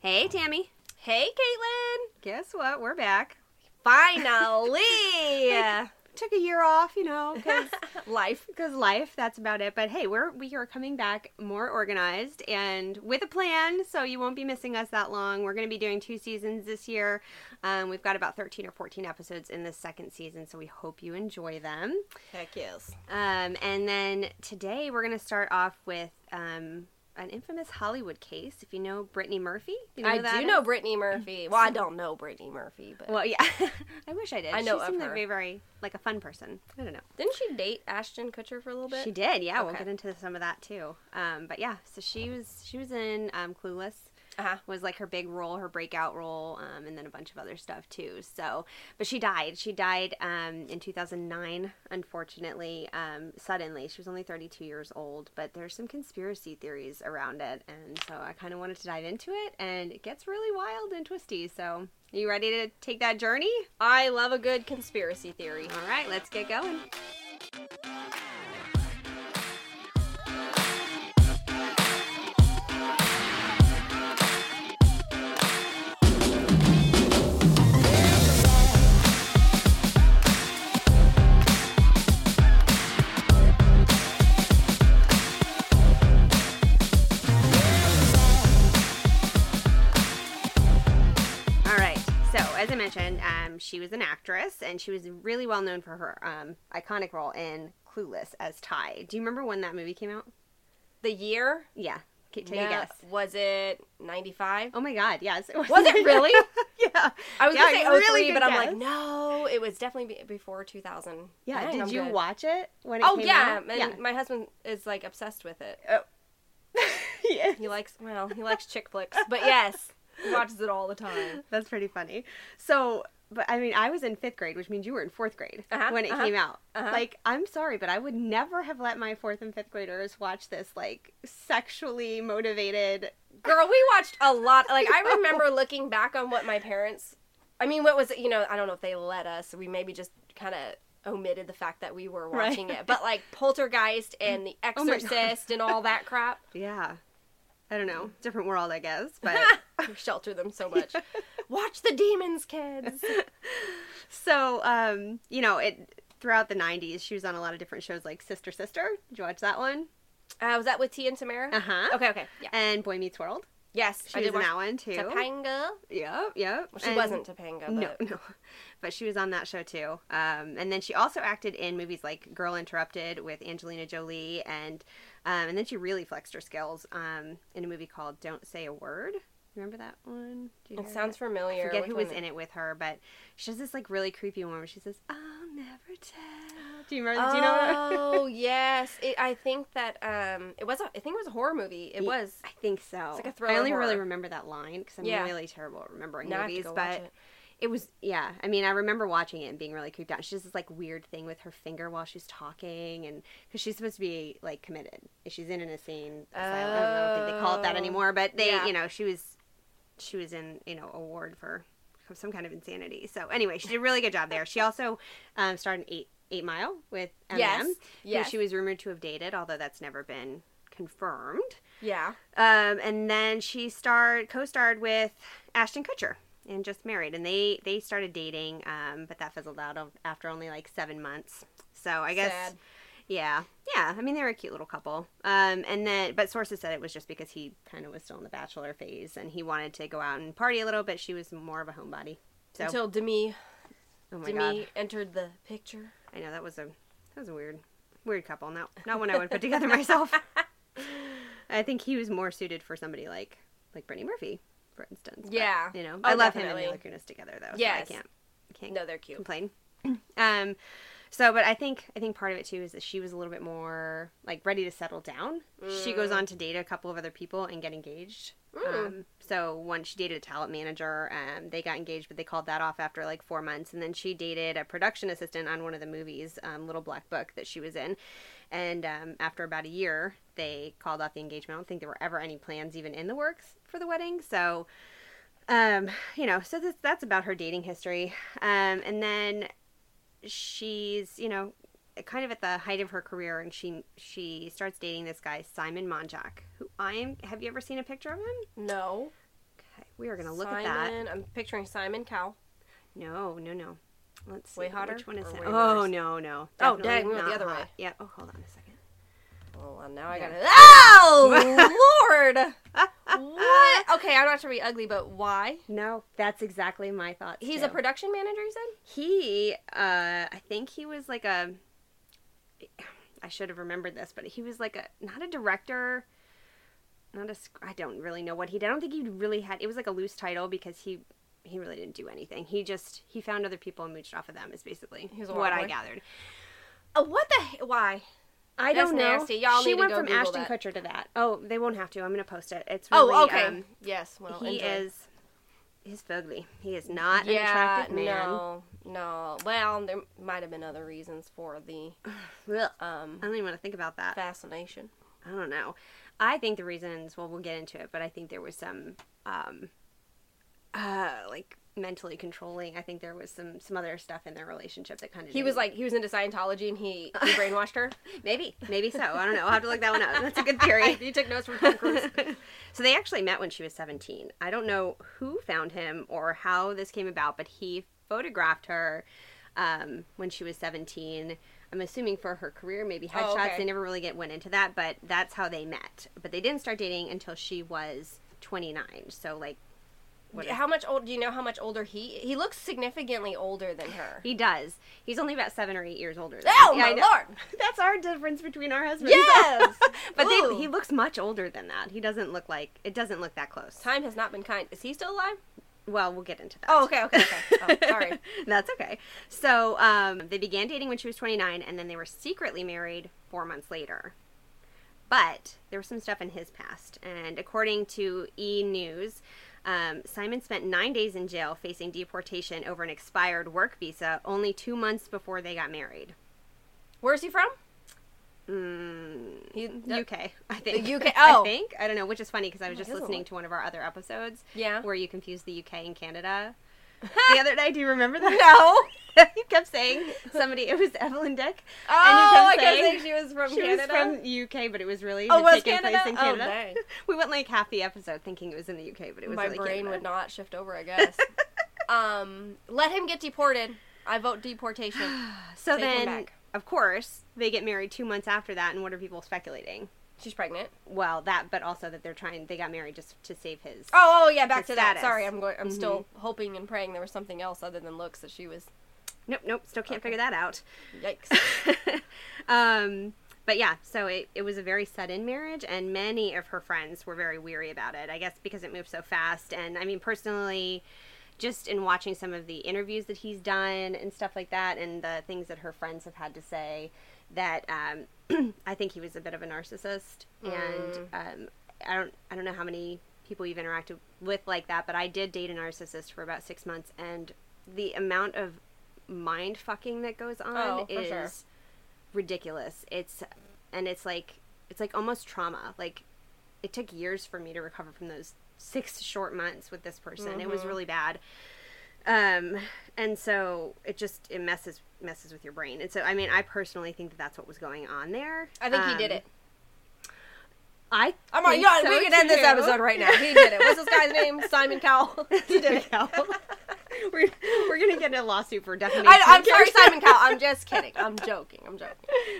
Hey, Tammy. Hey, Caitlin. Guess what? We're back. Finally. Took a year off, you know, because Life. because life. That's about it. But hey, we're we are coming back more organized and with a plan, so you won't be missing us that long. We're going to be doing two seasons this year. Um, we've got about thirteen or fourteen episodes in the second season, so we hope you enjoy them. Heck yes. Um, and then today we're going to start off with um, an infamous Hollywood case. If you know Brittany Murphy, you know I do know? Brittany Murphy. Well, I don't know Brittany Murphy, but Well, yeah, I wish I did. I know she of seemed her. like very, very like a fun person. I don't know. didn't she date Ashton Kutcher for a little bit? She did, yeah. We'll get into some of that too. Um, but yeah, so she was she was in um, Clueless. Uh-huh. Was like her big role, her breakout role, um, and then a bunch of other stuff too. So, but she died. She died um, in 2009, unfortunately, um, suddenly. She was only 32 years old. But there's some conspiracy theories around it, and so I kind of wanted to dive into it. And it gets really wild and twisty. So, you ready to take that journey? I love a good conspiracy theory. All right, let's get going. Mentioned, um, she was an actress, and she was really well known for her um, iconic role in Clueless as Ty. Do you remember when that movie came out? The year? Yeah. Can take No, a guess. Was it 95? Oh my God! Yes. It was, Was it really? yeah. I was Yeah, going to say really 03, good but I'm guess. like, no, it was definitely before 2000. Yeah. Dang, Did I'm you good. watch it when it Oh, came yeah. yeah. my husband is like obsessed with it. Oh. Yeah. He likes, well, he likes chick flicks. But yes, watches it all the time. That's pretty funny. So, but I mean, I was in fifth grade, which means you were in fourth grade Uh-huh, when it uh-huh, came out. uh-huh. Like, I'm sorry, but I would never have let my fourth and fifth graders watch this, like, sexually motivated. Girl, we watched a lot. Like, I remember looking back on what my parents, I mean, what was it? You know, I don't know if they let us. We maybe just kind of omitted the fact that we were Right. watching it. But, like, Poltergeist and The Oh. Exorcist and all that crap. Yeah. I don't know. Different world, I guess. But we shelter them so much. Watch the demons, kids. so, um, you know, it throughout the 90s, she was on a lot of different shows like Sister Sister. Did you watch that one? Uh, was that with T and Tamera? Uh huh. Okay, okay. Yeah. And Boy Meets World. Yes, She I was did in that one too. Topanga. Yep, yep. Well, she And- wasn't Topanga, but No, no. But she was on that show too. Um, and then she also acted in movies like Girl Interrupted with Angelina Jolie, and um, and then she really flexed her skills um, in a movie called Don't Say a Word. Remember that one? Do you it sounds it? familiar. I forget Which who was one? in it with her, but she does this like really creepy one where she says, "I'll never tell." Do you remember? do you know? Oh yes, it, I think that um, it was. A, I think it was a horror movie. It Ye- was. I think so. like a I thriller I only really remember that line because I'm Yeah. really terrible at remembering Now I have to movies. go but watch it. was yeah i mean i remember watching it and being really creeped out. She does this like weird thing with her finger while she's talking and because she's supposed to be like committed. She's in an insane asylum. I don't think they call it that Oh. anymore but they Yeah. you know she was she was in you know a ward for some kind of insanity. So anyway she did a really good job there. She also um, starred in eight eight mile with Eminem, Yes, who she was rumored to have dated although that's never been confirmed. Yeah. um, and then she starred co-starred with Ashton Kutcher and Just Married, and they they started dating, um, but that fizzled out of, after only like seven months. So I guess, Sad. yeah, yeah. I mean, they were a cute little couple. Um, and then, but sources said it was just because he kind of was still in the bachelor phase and he wanted to go out and party a little, but she was more of a homebody. So, Until Demi oh my Demi god, entered the picture. I know that was a that was a weird weird couple. Not not one I would put together myself. I think he was more suited for somebody like like Brittany Murphy, for instance. But, Yeah. you know, Oh, I love definitely. him and Mila Kunis together though. Yes. so I can't I can't No, they're cute. complain. Um, so, but I think I think part of it too is that she was a little bit more like ready to settle down. She goes on to date a couple of other people and get engaged. Mm. Um, so once she dated a talent manager, um, they got engaged, but they called that off after like four months. And then she dated a production assistant on one of the movies, um, Little Black Book, that she was in. And um, after about a year, they called off the engagement. I don't think there were ever any plans even in the works for the wedding. So, um, you know, so this, that's about her dating history. Um, and then she's, you know, kind of at the height of her career, and she she starts dating this guy Simon Monjack, who I'm. Have you ever seen a picture of him? No. Okay. We are gonna look at that. Simon, I'm picturing Simon Cowell. No, no, no. Let's see. Way hotter Which one is it? Oh worse? no, no. Oh, dang, we went the other hot. way. Yeah. Oh, hold on a second. Oh, well, now I gotta. Oh Lord! what? Okay, I'm not trying to be ugly, but why? No, that's exactly my thoughts. He's too. a production manager. You said. He, uh, I think he was like a. I should have remembered this, but he was like a not a director, not a I don't really know what he did. I don't think he really had. It was like a loose title because he he really didn't do anything. He just he found other people and mooched off of them. Is basically what I gathered. Oh, what the? he- Why? I That's don't know. nasty. Y'all she need to went from Google Ashton that. Kutcher to that. Oh, they won't have to. I'm gonna post it. It's really, oh, okay. um, yes. Well, he enjoy. is. He's fugly. He is not an attractive man. No. No. Well, there might have been other reasons for the um I don't even want to think about that. fascination. I don't know. I think the reasons, well, we'll get into it, but I think there was some, um, uh, like mentally controlling. I think there was some some other stuff in their relationship that kind of He was like he was into Scientology and he he brainwashed her. maybe maybe so. I don't know. I'll have to look that one up. That's a good theory. you took notes from Tom Cruise. so they actually met when she was 17. I don't know who found him or how this came about, but he photographed her um, when she was 17. I'm assuming for her career, maybe headshots. Oh, okay. They never really get went into that, but that's how they met. But they didn't start dating until she was 29. So like, How much old? Do you know how much older he? He looks significantly older than her. he does. He's only about seven or eight years older. Than Oh Yeah, my lord! That's our difference between our husbands. Yes. but they, he looks much older than that. He doesn't look like it. Doesn't look that close. Time has not been kind. Is he still alive? Well, we'll get into that. Oh, okay, okay, okay. Oh, sorry. That's okay. So um, they began dating when she was 29, and then they were secretly married four months later. But there was some stuff in his past, and according to E News, um, Simon spent nine days in jail facing deportation over an expired work visa only two months before they got married. Where's he from? Mm, UK, I think. UK oh. I think. I don't know, which is funny because I was Oh, just he is a listening to one of our other episodes Yeah. where you confused the UK and Canada the other day. Do you remember that? No. you kept saying somebody. It was Evelyn Dick. Oh, I kept kept saying saying she was from she Canada. was from UK, but it was really Oh, was taken Canada? place in Oh, Canada. dang. we went like half the episode thinking it was in the UK, but it was My really brain Canada. would not shift over. I guess. um, let him get deported. I vote deportation. So Take then, back. of course, they get married two months after that, and what are people speculating? She's pregnant. Well, that, but also that they're trying. They got married just to save his. Oh, oh yeah, back to that. Sorry, I'm going. I'm Mhm. still hoping and praying there was something else other than looks that she was. Nope, nope. Still can't Okay. figure that out. Yikes. um, but yeah, so it, it was a very sudden marriage, and many of her friends were very weary about it. I guess because it moved so fast. And I mean, personally, just in watching some of the interviews that he's done and stuff like that, and the things that her friends have had to say, that um, I think he was a bit of a narcissist, and um, I don't I don't know how many people you've interacted with like that, but I did date a narcissist for about six months, and the amount of mind fucking that goes on Oh, is sure. ridiculous. It's and it's like it's like almost trauma. Like it took years for me to recover from those six short months with this person. It was Mhm. really bad. Um, and so it just it messes messes with your brain. And so I mean, I personally think that that's what was going on there. I think he did Um, it. I I'm on. Yeah, so, we can end this episode right now. He did it. What's this guy's name? Simon Cowell. he did it. we're, we're gonna get a lawsuit for defamation. I, I'm sorry. Simon Cowell. I'm just kidding. I'm joking. I'm joking.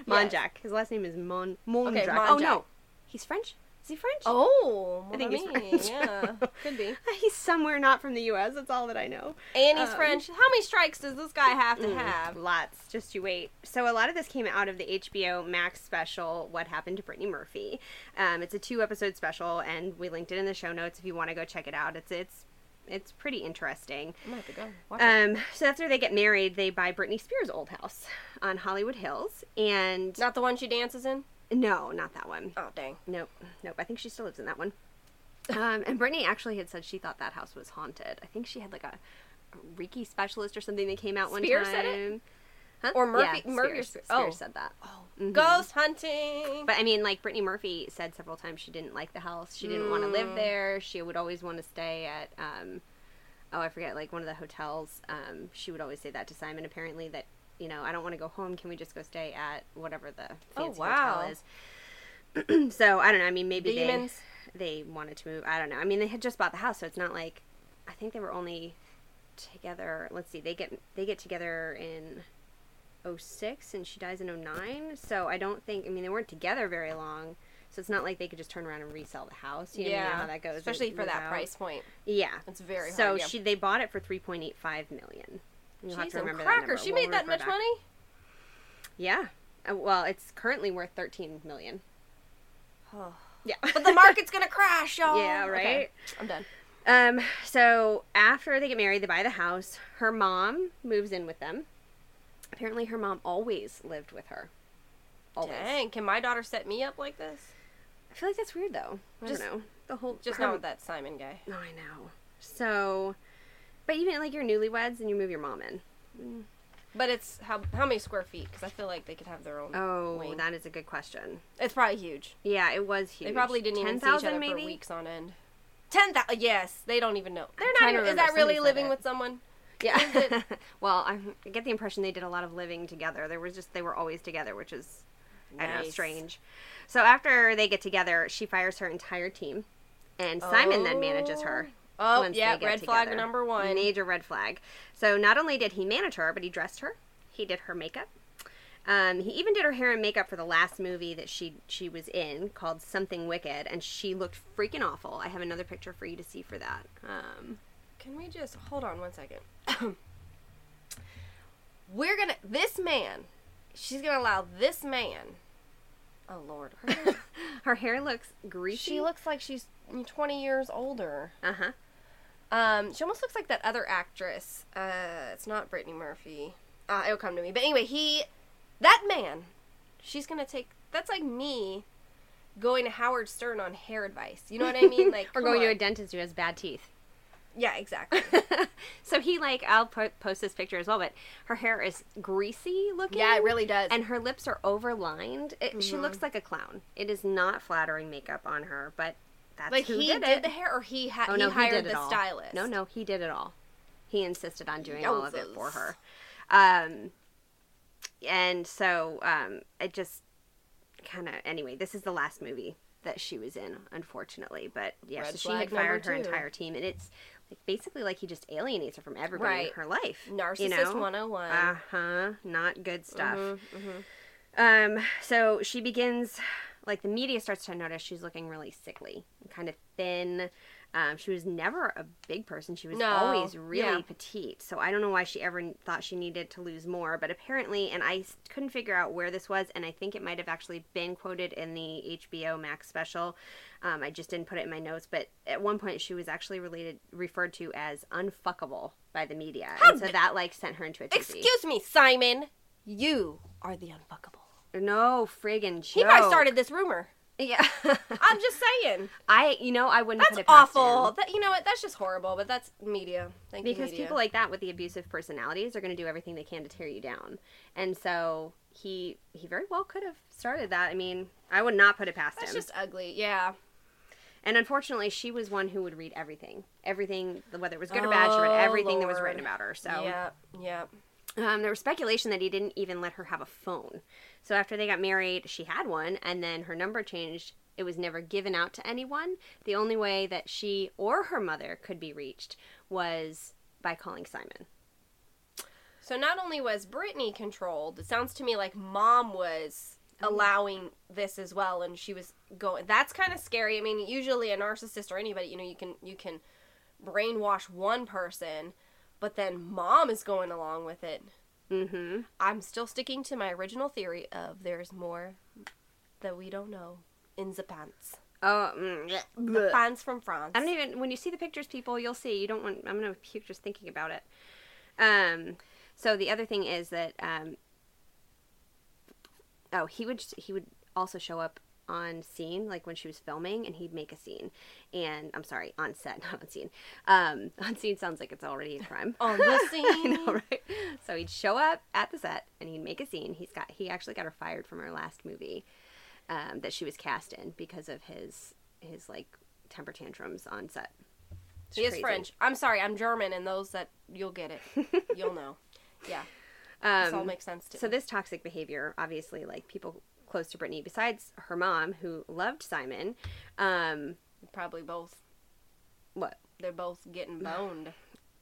Monjack. Yes. His last name is Mon Monjack. Okay, Oh no, he's French. Is he French? Oh, I think he's. French. Yeah, could be. He's somewhere not from the U.S. That's all that I know. And he's Um, French. How many strikes does this guy have to Mm, have? Lots. Just you wait. So a lot of this came out of the HBO Max special, "What Happened to Brittany Murphy." Um, it's a two-episode special, and we linked it in the show notes if you want to go check it out. It's it's it's pretty interesting. I might have to go. Watch it. Um, so after they get married, they buy Britney Spears' old house on Hollywood Hills, and Not the one she dances in. No, not that one. Oh dang. Nope, nope. I think she still lives in that one. Um, and Brittany actually had said she thought that house was haunted. I think she had like a, a Reiki specialist or something that came out one Spears time. said it? Huh? Or Murphy- Yeah, Murphy Spears, Spears. Oh. said that. Oh, Mhm. ghost hunting. But I mean, like Brittany Murphy said several times, she didn't like the house. She didn't want to live Mm. there. She would always want to stay at, um, oh, I forget, like one of the hotels. Um, she would always say that to Simon. Apparently, that you know, I don't want to go home. Can we just go stay at whatever the Oh, fancy wow. hotel is? so I don't know. I mean, maybe Demons. they they wanted to move. I don't know. I mean, they had just bought the house, so it's not like I think they were only together. Let's see, they get they get together in 06 and she dies in 09. So I don't think. I mean, they weren't together very long. So it's not like they could just turn around and resell the house. You know, you know how that goes, especially for that out. price point. Yeah, It's very so hard. yeah. she they bought it for 3.85 million. You'll have to remember that cracker. number. She We'll made that much back. money. Yeah. Uh, well, it's currently worth 13 million. Oh. Yeah. But the market's gonna crash, y'all. Yeah, Okay, right? I'm done. Um, so after they get married, they buy the house. Her mom moves in with them. Apparently, her mom always lived with her. Always. Dang, can my daughter set me up like this? I feel like that's weird, though. I Just- don't know. The whole Just her- not with that Simon guy. No, I know. So, but even like your newlyweds, and you move your mom in. But it's how how many square feet? Because I feel like they could have their own. Oh, wing. that is a good question. It's probably huge. Yeah, it was huge. They probably didn't even see each 10,000 other maybe? for weeks on end. Ten thousand. Yes, they don't even know. They're not. trying to Even, is that really living it. with someone? Yeah. well, I I get the impression they did a lot of living together. There was just they were always together, which is I don't know strange. So after they get together, she fires her entire team, and Simon then manages her. Oh, yeah. Red flag together. number one. Major red flag. So not only did he manage her, but he dressed her. He did her makeup. Um, he even did her hair and makeup for the last movie that she she was in called Something Wicked, and she looked freaking awful. I have another picture for you to see for that. Um, Can we just hold on one second? We're gonna. This man. She's gonna allow this man. Oh Lord. Her, her hair looks greasy. she looks like she's 20 years older. Uh huh. Um, she almost looks like that other actress. Uh, it's not Brittany Murphy. Uh, it'll come to me. But anyway, he, that man, she's gonna take. That's like me going to Howard Stern on hair advice. You know what I mean? Like, or going to a dentist who has bad teeth. Yeah, exactly. so he like I'll po- post this picture as well, but her hair is greasy looking. yeah, it really does. And her lips are overlined. It, She Mhm. looks like a clown. It is not flattering makeup on her, but that's like he did, did, the hair, or he ha- oh he hired he did the all. stylist. No, no, he did it all. He insisted on doing all of it for her. Um, and so um, it just kind of anyway. This is the last movie that she was in, unfortunately. But yeah, Red so she had fired her two. entire team, and it's like basically like he just alienates her from everybody in her life. Narcissist you know? 101. Uh huh. Not good stuff. Mhm, mhm. Um, so she begins, like the media starts to notice she's looking really sickly, kind of thin. Um, she was never a big person. She was No, always really yeah. petite. So I don't know why she ever thought she needed to lose more. But apparently, and I couldn't figure out where this was, and I think it might have actually been quoted in the HBO Max special. Um, I just didn't put it in my notes. But at one point, she was actually related, referred to as unfuckable by the media, How and so that like sent her into a tizzy. Excuse me, Simon. You are the unfuckable. No friggin' chance. He probably started this rumor. Yeah. I'm just saying. I, you know, I wouldn't That's put it past awful. That you know what? That's just horrible. But that's media. Thank you, because media. people like that with the abusive personalities are going to do everything they can to tear you down. And so he he very well could have started that. I mean, I would not put it past That's him. just ugly. Yeah. And unfortunately, she was one who would read everything, everything, whether it was good or bad. She read Oh, everything that was written about her. So Yeah. Yeah. um, there was speculation that he didn't even let her have a phone. So after they got married, she had one, and then her number changed. It was never given out to anyone. The only way that she or her mother could be reached was by calling Simon. So not only was Brittany controlled, it sounds to me like mom was mm-hmm. allowing this as well and she was going that's kind of scary. I mean, usually a narcissist or anybody, you know, you can you can brainwash one person, but then mom is going along with it. Mm-hmm. I'm still sticking to my original theory of there's more that we don't know in the pants. Oh, mm. The pants from France. I don't even. When you see the pictures, people, you'll see. You don't want. I'm gonna puke just thinking about it. Um. So the other thing is that um. Oh, he would he would also show up on scene, like when she was filming, and he'd make a scene. And I'm sorry, on set, not on scene. Um, on scene sounds like it's already a crime. On the scene. know, right? So he'd show up at the set and he'd make a scene. He's got he actually got her fired from her last movie um, that she was cast in because of his his like temper tantrums on set. It's He is. French. I'm sorry, I'm German, and those that you'll get it, you'll know. Yeah, this all Um, makes sense to so me. this toxic behavior, obviously, like people close to Brittany, besides her mom who loved Simon, um, Probably both. what they're both getting boned.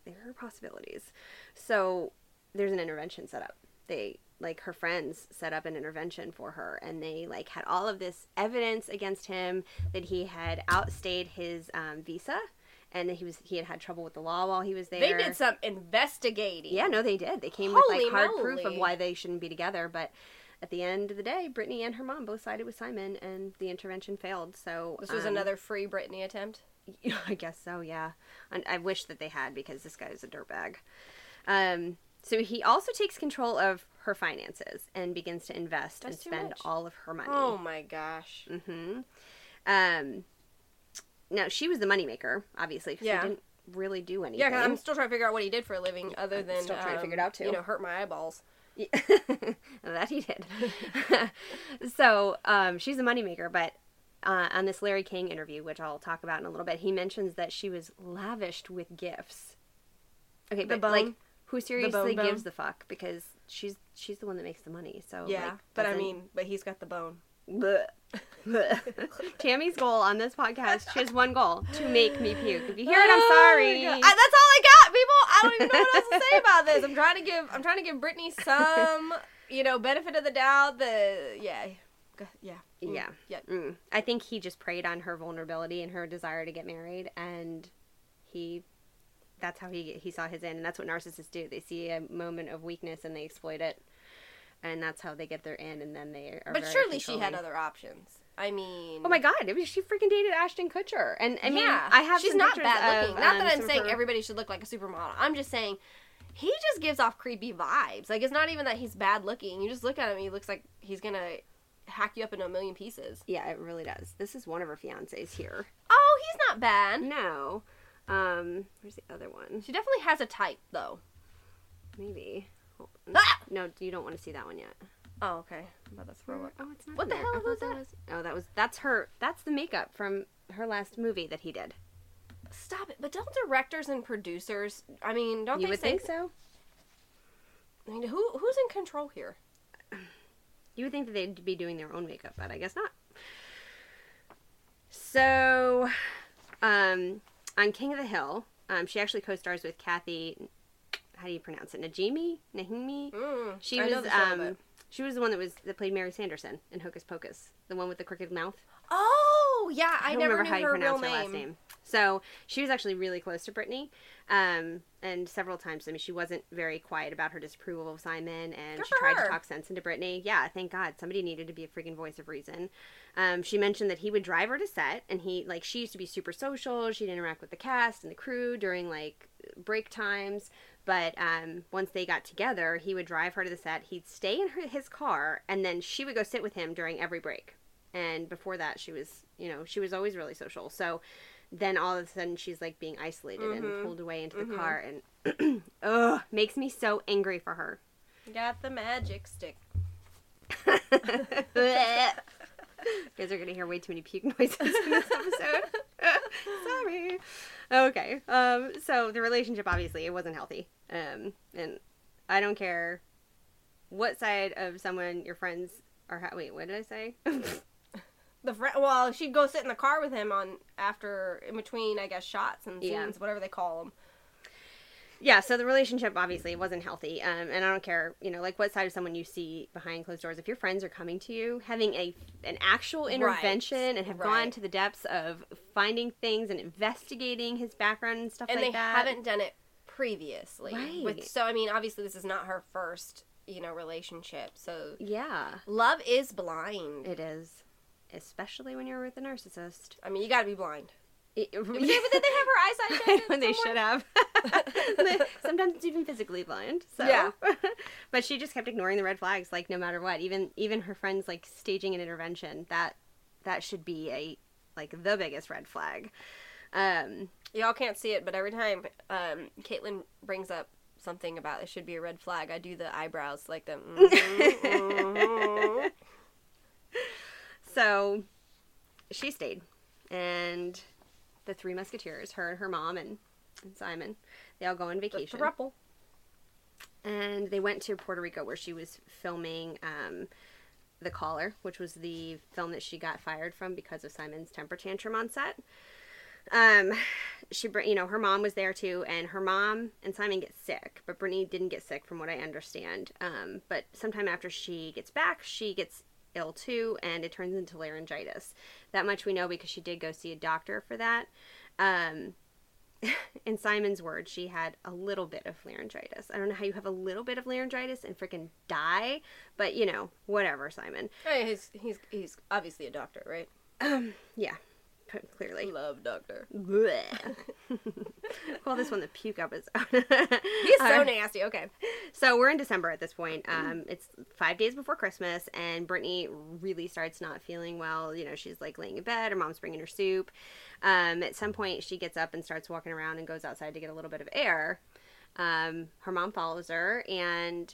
there are possibilities. So there's an intervention set up. They like her friends set up an intervention for her and they like had all of this evidence against him that he had outstayed his um, visa and that he was he had had trouble with the law while he was there. They did some investigating. Yeah, no, they did. They came Holy with like hard proof of why they shouldn't be together, but at the end of the day, Brittany and her mom both sided with Simon, and the intervention failed. So This was um, another free Brittany attempt. I guess so, yeah. And I wish that they had because this guy is a dirtbag. Um, so he also takes control of her finances and begins to invest That's and spend much. all of her money. Oh my gosh. hmm Um, now she was the moneymaker, obviously, because Yeah. he didn't really do anything. Yeah, I'm still trying to figure out what he did for a living, other I'm than still trying to figure it um, out, too. You know, hurt my eyeballs. That he did. so um, she's a moneymaker, but uh, on this Larry King interview, which I'll talk about in a little bit, he mentions that she was lavished with gifts. Okay, The but like, who seriously bone gives bone? the fuck? Because she's she's the one that makes the money. So Yeah, like, but I mean, but he's got the bone. Tammy's goal on this podcast, she has one goal: to make me puke. If you hear it, I'm Oh sorry. I, that's all I got, people. I don't even know what else to say about this. I'm trying to give I'm trying to give Brittany some, you know, benefit of the doubt. The yeah, yeah, Mm, Yeah. yeah. Mm. I think he just preyed on her vulnerability and her desire to get married, and he. That's how he he saw his end, and that's what narcissists do. They see a moment of weakness and they exploit it, and that's how they get their end. And then they are. But surely she had other options. I mean, Oh my god! It was, she freaking dated Ashton Kutcher, and I mean, yeah, I have she's not bad of, looking. Not um, that I'm saying her- everybody should look like a supermodel. I'm just saying he just gives off creepy vibes. Like it's not even that he's bad looking. You just look at him, he looks like he's gonna hack you up into a million pieces. Yeah, it really does. This is one of her fiancés here. Oh, he's not bad. No, um, where's the other one? She definitely has a type though. Maybe. Ah! No, you don't want to see that one yet. Oh, okay. I'm about to throw up. Oh, it's not. What the there. hell was thought that? was. Oh, that was. That's her. That's the makeup from her last movie that he did. Stop it! But don't directors and producers? I mean, don't you they would say? think so. I mean, who who's in control here? You would think that they'd be doing their own makeup, but I guess not. So, um, on King of the Hill, um, she actually co-stars with Kathy. How do you pronounce it? Najimy? Nahimi. Mm, She I was the um, she was the one that was that played Mary Sanderson in Hocus Pocus, the one with the crooked mouth. Oh, yeah. I, I don't never remember knew how you her pronounce her name. last name. So she was actually really close to Brittany, um, and several times. I mean, she wasn't very quiet about her disapproval of Simon, and Good she tried her. to talk sense into Brittany. Yeah, thank God somebody needed to be a freaking voice of reason. Um, she mentioned that he would drive her to set, and he like she used to be super social. She'd interact with the cast and the crew during like break times. But um, once they got together, he would drive her to the set. He'd stay in her, his car, and then she would go sit with him during every break. And before that, she was, you know, she was always really social. So then all of a sudden, she's like being isolated and Mhm. pulled away into the Mhm. car, and ugh, makes me so angry for her. Got the magic stick. you guys are gonna hear way too many puke noises in this episode. Sorry. Okay. Um. So the relationship, obviously, it wasn't healthy. Um. And I don't care what side of someone your friends are. Ha- Wait, what did I say? The fr- well, she'd go sit in the car with him on after in between, I guess, shots and scenes, Yeah. whatever they call them. yeah. So the relationship obviously wasn't healthy. Um. And I don't care. You know, like what side of someone you see behind closed doors. If your friends are coming to you, having a an actual Right. intervention and have gone to the depths of finding things and investigating his background and stuff and like they that. haven't done it previously. Right. With, so I mean, obviously, this is not her first, you know, relationship. So Yeah. love is blind. It is, especially when you're with a narcissist. I mean, you got to be blind. It, Did they, did they have her eyesight checked when they should have. Sometimes it's even physically blind. So. Yeah. but she just kept ignoring the red flags, like no matter what. Even even her friends like staging an intervention. That that should be a like the biggest red flag. Um, Y'all can't see it, but every time um, Caitlin brings up something about it should be a red flag, I do the eyebrows like the. mhm, mhm. so she stayed, and the three musketeers, her and her mom and, and Simon, they all go on vacation. The thruple. and they went to Puerto Rico where she was filming um, The Caller, which was the film that she got fired from because of Simon's temper tantrum on set. Um, she, you know, her mom was there too, and her mom and Simon get sick, but Brittany didn't get sick, from what I understand. Um, but sometime after she gets back, she gets ill too, and it turns into laryngitis. That much we know because she did go see a doctor for that. Um, in Simon's words, she had a little bit of laryngitis. I don't know how you have a little bit of laryngitis and freaking die, but you know, whatever, Simon. Hey, he's he's he's obviously a doctor, right? Um, yeah, clearly. Love doctor. Call this one the puke episode. He's so Alright. nasty. Okay. So we're in December at this point. Um, it's five days before Christmas, and Brittany really starts not feeling well. You know, she's like laying in bed. Her mom's bringing her soup. Um, at some point, she gets up and starts walking around and goes outside to get a little bit of air. Um, her mom follows her, and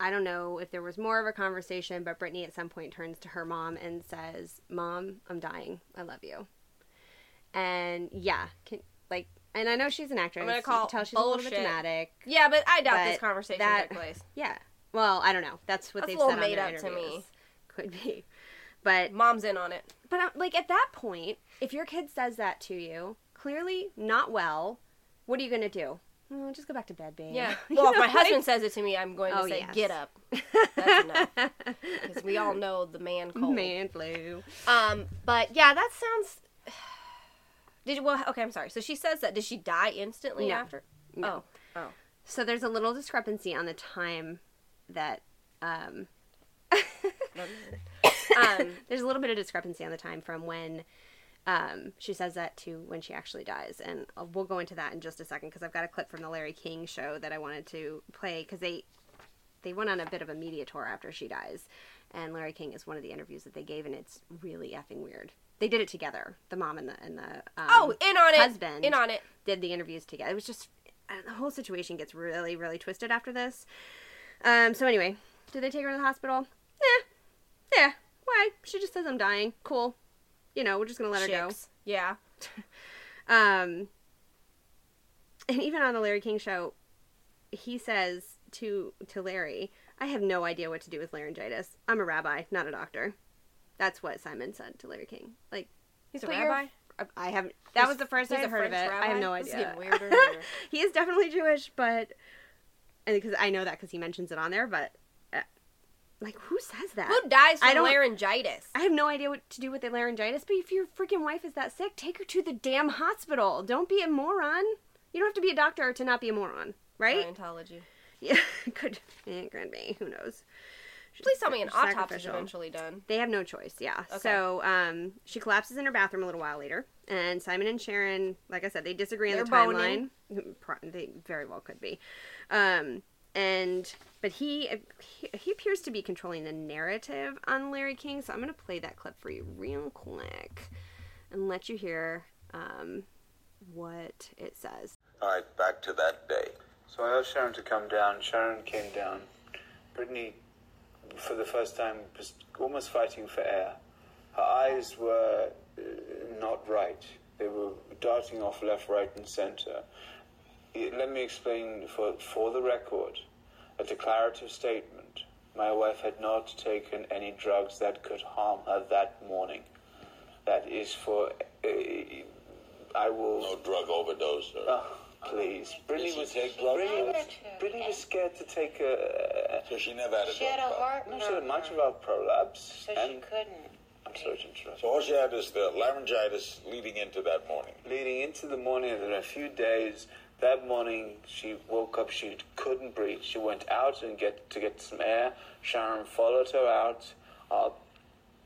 I don't know if there was more of a conversation, but Brittany at some point turns to her mom and says, "Mom, I'm dying. I love you." And yeah, can, like, and I know she's an actress. I'm gonna You call can tell she's a little bit bullshit. dramatic. Yeah, but I doubt But this conversation that- took place. Yeah. Well, I don't know. That's what That's they've a said on made their up to interviews. me. Could be. But Mom's in on it. but uh, like at that point, if your kid says that to you, clearly not well, what are you gonna do? Oh, just go back to bed, babe. Yeah. Well, if know, my like- husband says it to me, I'm going to Oh, say, yes. "Get up," That's enough. because we all know the man cold. Man flu. Um, but yeah, that sounds. Did you? Well, okay. I'm sorry. So she says that. Did she die instantly No. after? No. Oh. So there's a little discrepancy on the time that um Um, there's a little bit of discrepancy on the time from when um, she says that to when she actually dies, and uh, we'll go into that in just a second because I've got a clip from the Larry King show that I wanted to play because they they went on a bit of a media tour after she dies, and Larry King is one of the interviews that they gave, and it's really effing weird. They did it together, the mom and the and the um, oh, in on it. husband In on it. did the interviews together. It was just the whole situation gets really, really twisted after this. Um. So anyway, did they take her to the hospital? Yeah. Yeah. Why? She just says I'm dying. Cool. You know, we're just gonna let her go. Yeah. Um. And even on the Larry King show, he says to to Larry, "I have no idea what to do with laryngitis. I'm a rabbi, not a doctor." That's what Simon said to Larry King. Like, He's a rabbi. I haven't. That He's- was the first I he's had a heard of it. French I have rabbi? no is idea. getting weirder he is definitely Jewish, but and because I know that because he mentions it on there. But like, who says that? Who dies I from don't- laryngitis? I have no idea what to do with the laryngitis. But if your freaking wife is that sick, take her to the damn hospital. Don't be a moron. You don't have to be a doctor to not be a moron, right? Scientology. Yeah, could it could be. Who knows? Please tell me an autopsy's Sacrificial. eventually done. They have no choice, yeah. Okay. So um, she collapses in her bathroom a little while later, and Simon and Sharon, like I said, they disagree on the They're timeline. Pro- They very well could be. Um, and but he, he he appears to be controlling the narrative on Larry King, so I'm gonna play that clip for you real quick and let you hear um, what it says. All right, back to that day. So I asked Sharon to come down. Sharon came down. Brittany, for the first time, was almost fighting for air. Her eyes were uh, not right. They were darting off left, right, and center. Let me explain for, for the record a declarative statement. My wife had not taken any drugs that could harm her that morning. That is for. Uh, I will. No drug overdose. Or, Oh, please. Brittany she was, take drugs? Brittany was, Brittany was scared to take a. so she never had a She had a heart No, she had much of murmur, prolapse. so and she couldn't. I'm sorry to interrupt. So all she had is the laryngitis leading into that morning. Leading into the morning, in a few days, that morning she woke up. She couldn't breathe. She went out and get to get some air. Sharon followed her out. I'll,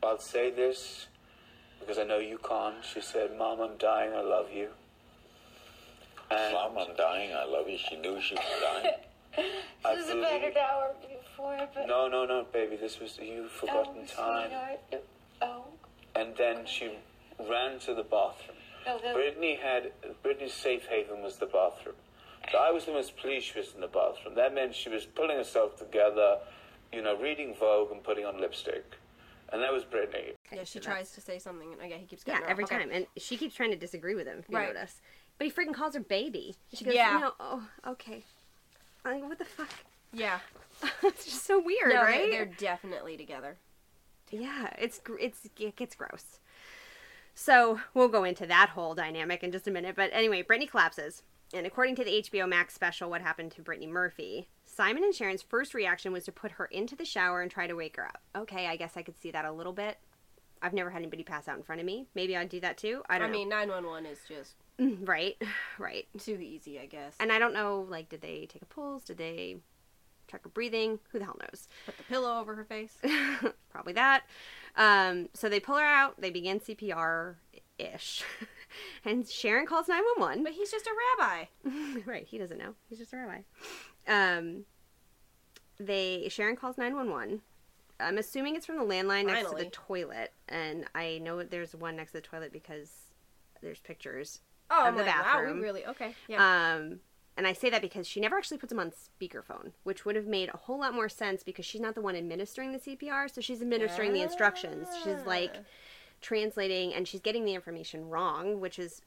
I'll say this because I know you can't. She said, "Mom, I'm dying. I love you." And Mom, I'm dying. I love you. She knew she was dying. I This is believe- about an hour before, but No, no, no, baby. This was you forgotten oh, time. sweetheart. Oh, And then she ran to the bathroom. Oh, no, the, Brittany had Brittany's safe haven was the bathroom. So I was the most pleased she was in the bathroom. That meant she was pulling herself together, you know, reading Vogue and putting on lipstick. And that was Brittany. Yeah, she tries to say something, and oh, yeah, he keeps Yeah, every. Okay. time, and she keeps trying to disagree with him. If you Right. notice, but he freaking calls her baby. She goes, Yeah. "No, oh, okay." I'm like, what the fuck? Yeah, it's just so weird, no, right? they're, they're definitely together. Yeah, it's it's it gets gross. So we'll go into that whole dynamic in just a minute. But anyway, Brittany collapses. And according to the HBO Max special, What Happened to Brittany Murphy, Simon and Sharon's first reaction was to put her into the shower and try to wake her up. Okay, I guess I could see that a little bit. I've never had anybody pass out in front of me. Maybe I'd do that too. I I, don't know. mean, 911 is just mm, right, right. too easy, I guess. And I don't know, like, did they take a pulse? Did they check her breathing? Who the hell knows? Put the pillow over her face. Probably that. Um, so they pull her out. They begin CPR ish. and Sharon calls 911. But he's just a rabbi. right, he doesn't know. He's just a rabbi. Um, they Sharon calls 911. I'm assuming it's from the landline next to the toilet. And I know there's one next to the toilet because there's pictures Oh, Of I'm the like, wow, we really okay. Yeah. Um, and I say that because she never actually puts them on speakerphone, which would have made a whole lot more sense because she's not the one administering the CPR, so she's administering the instructions. She's like Ah. translating and she's getting the information wrong, which is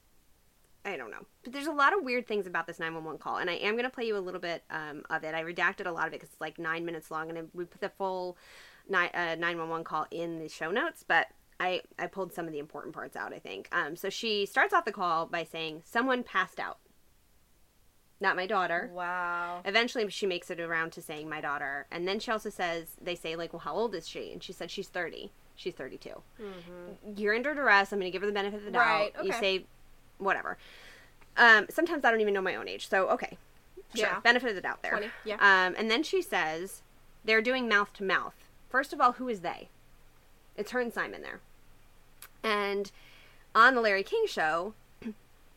I don't know. But there's a lot of weird things about this 911 call, and I am going to play you a little bit um, of it. I redacted a lot of it because it's like nine minutes long, and we put the full uh, 911 call in the show notes, but I, I pulled some of the important parts out, I think. Um, so she starts off the call by saying, Someone passed out. Not my daughter. wow. Eventually, she makes it around to saying my daughter. And then she also says, they say, like, well, how old is she? And she said she's 30. She's 32. You're under duress. I'm going to give her the benefit of the doubt. Mm-hmm. Right, You say, whatever. Um, sometimes I don't even know my own age. So, okay. Sure. Yeah. Benefit of the doubt there. 20, yeah. Um, and then she says, they're doing mouth to mouth. First of all, who is they? It's her and Simon there. And on the Larry King show,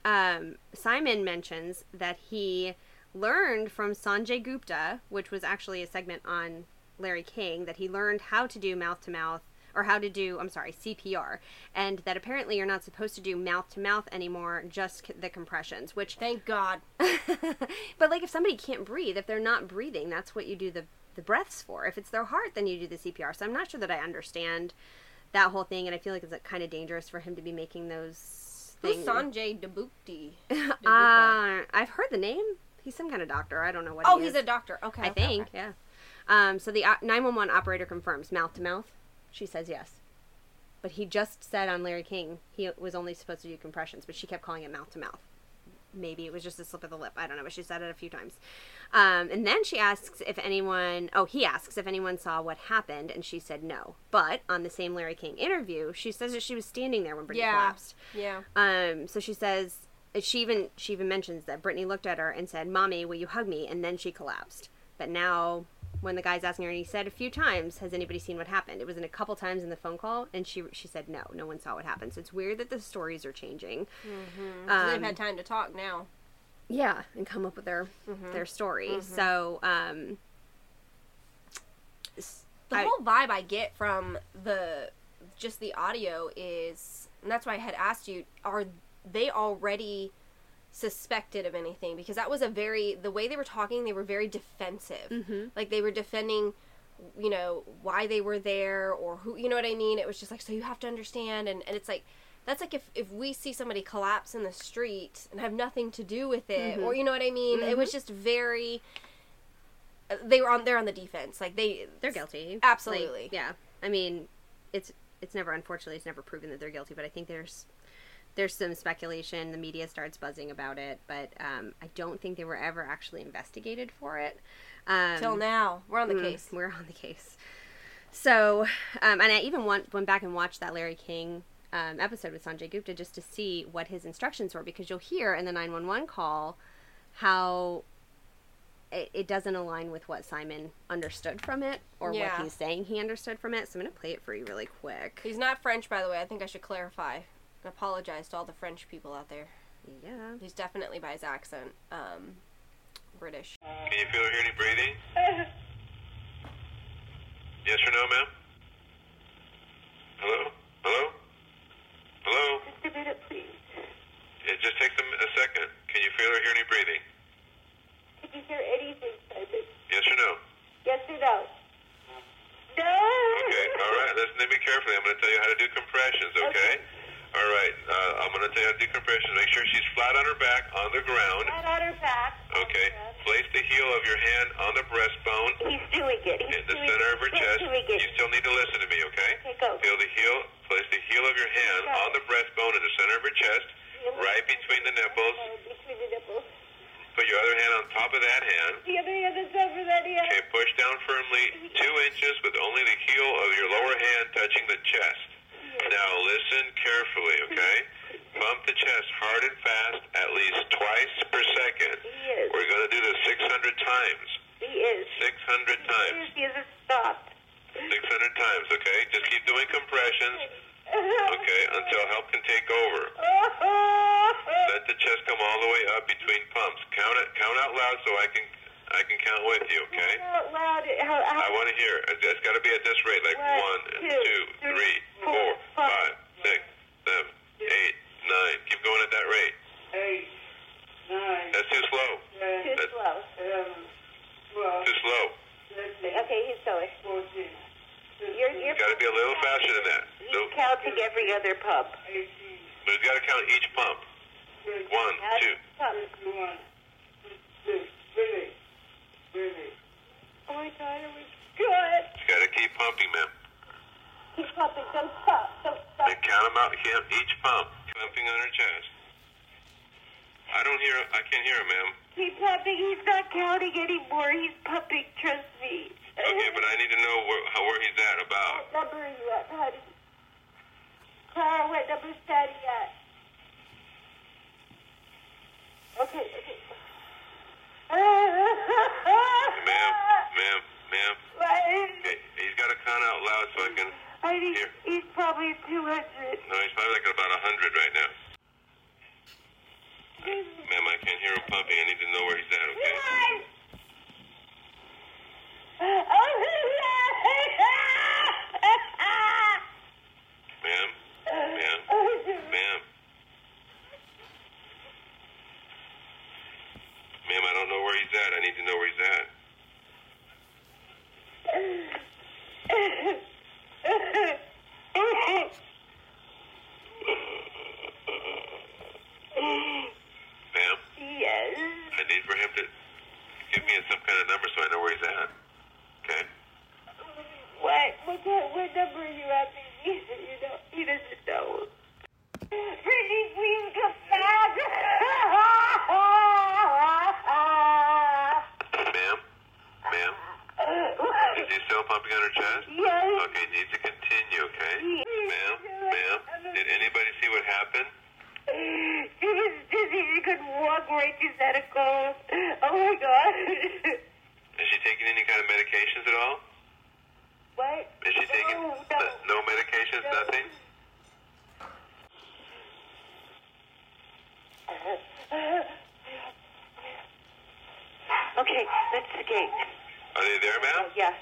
um, Simon mentions that he learned from Sanjay Gupta, which was actually a segment on Larry King, that he learned how to do mouth to mouth, or how to do, I'm sorry, CPR, and that apparently you're not supposed to do mouth to mouth anymore, just c- the compressions, which Thank God. but like if somebody can't breathe, if they're not breathing, that's what you do the the breaths for. If it's their heart, then you do the CPR. So I'm not sure that I understand that whole thing, and I feel like it's kind of dangerous for him to be making those Who's. Sanjay Dabukti? Uh, I've heard the name. He's some kind of doctor. I don't know what. oh, he he's is. a doctor. Okay. I okay, think, okay. yeah. Um, so the uh, 911 operator confirms mouth to mouth. She says yes. But he just said on Larry King he was only supposed to do compressions, but she kept calling it mouth to mouth. Maybe it was just a slip of the lip. I don't know, but she said it a few times. Um, and then she asks if anyone, oh, he asks if anyone saw what happened, and she said no. But on the same Larry King interview, she says that she was standing there when Brittany Yeah. collapsed. Yeah. Um, so she says she even she even mentions that Brittany looked at her and said, "Mommy, will you hug me?" And then she collapsed. But now, when the guy's asking her, and he said a few times, "Has anybody seen what happened?" It was in a couple times in the phone call, and she she said, "No, no one saw what happened." So it's weird that the stories are changing. So Um, they've had time to talk now. Yeah, and come up with their their story. So, um, The I- whole vibe I get from the just the audio is, and that's why I had asked you: Are they already suspected of anything? Because that was a very the way they were talking. They were very defensive. Mm-hmm. Like they were defending, you know, why they were there or who. You know what I mean? It was just like so you have to understand, and and it's like. That's like if, if we see somebody collapse in the street and have nothing to do with it, Mhm. or you know what I mean. It was just very. They were on. They're on the defense. Like they. they're guilty. Absolutely. Like, yeah. I mean, it's it's never unfortunately it's never proven that they're guilty, but I think there's there's some speculation. The media starts buzzing about it, but um, I don't think they were ever actually investigated for it. Um, Till now, we're on the mm, case. We're on the case. So, um, and I even went, went back and watched that Larry King um, episode with Sanjay Gupta just to see what his instructions were because you'll hear in the 911 call how it, it doesn't align with what Simon understood from it or Yeah. what he's saying he understood from it. So I'm going to play it for you really quick. He's not French, by the way. I think I should clarify. I apologize to all the French people out there. Yeah. He's definitely by his accent, um, British. Can you feel or hear any breathing? Yes or no, ma'am? Hello? Hello? Hello? Just a minute, please. It just takes a, a second. Can you feel or hear any breathing? Did you hear anything, Simon? Yes or no? Yes or no? No! Okay, all right. Listen to me carefully. I'm going to tell you how to do compressions, okay? All right. Uh, I'm going to tell you how to do compressions. Make sure she's flat on her back on the ground. Flat on her back. Okay. Place the heel of your hand on the breastbone He's doing it. He's in the doing center of her He's chest. doing it. You still need to listen to me, okay? Okay, go. Feel the heel. Place the heel of your hand Okay. on the breastbone in the center of her chest, right between the nipples. Between the nipples. Put your other hand on top of that hand. The other hand is over that hand. Okay, push down firmly two inches with only the heel of your lower hand touching the chest. Now listen carefully, okay? Pump the chest hard and fast at least twice per second. Yes. We're going to do this 600 times. He is. 600 times. He hasn't stopped. 600 times, okay? Just keep doing compressions, okay, until help can take over. Let the chest come all the way up between pumps. Count it. Count out loud so I can I can count with you, okay? Out loud. How, how, I want to hear. it. It's got to be at this rate, like One, one, two, two, three, three, four, four, five, five, six, seven, eight, nine. Keep going at that rate. Eight, nine, That's too slow. ten, too That's slow. eleven, twelve, too slow. Okay, he's going. fourteen, You're, you're Got to be a little faster than that. he's So, counting every other pump. eighteen, but you got to count each pump. One, two. pump. twenty-one, twenty-two, twenty, twenty. Oh my god, oh my god. You got to keep pumping, man. He's pumping. Don't stop. Don't stop. And count them out. Count each pump. Pumping on her chest. I don't hear. I can't hear him, ma'am. He's pumping. He's not counting anymore. He's pumping. Trust me. Okay, but I need to know where, how, where he's at about. What number are you at, honey? Clara, what number is Daddy at? Okay, okay. Ma'am, ma'am, ma'am. What? Okay, got to count out loud so I can. I think Here. he's probably 200. No, he's probably like about a hundred right now. Ma'am, I can't hear him pumping. I need to know where he's at. Okay. Ma'am, ma'am, ma'am. Ma'am, I don't know where he's at. I need to know where he's at. Ma'am, yes. I need for him to give me some kind of number so I know where he's at. Okay? What? What, what, what number are you at, baby? You know, he doesn't know. Brittany, please come back. Ma'am? Ma'am? Is he still pumping on her chest? yes. Okay, needs to continue, okay? Ma'am? Ma'am? Did anybody see what happened? She was dizzy. She couldn't walk right to Santa Claus. Oh my god. Is she taking any kind of medications at all? what? Is she taking No, no. no medications, No. nothing? Okay, that's the gate. Are they there, ma'am? Yes.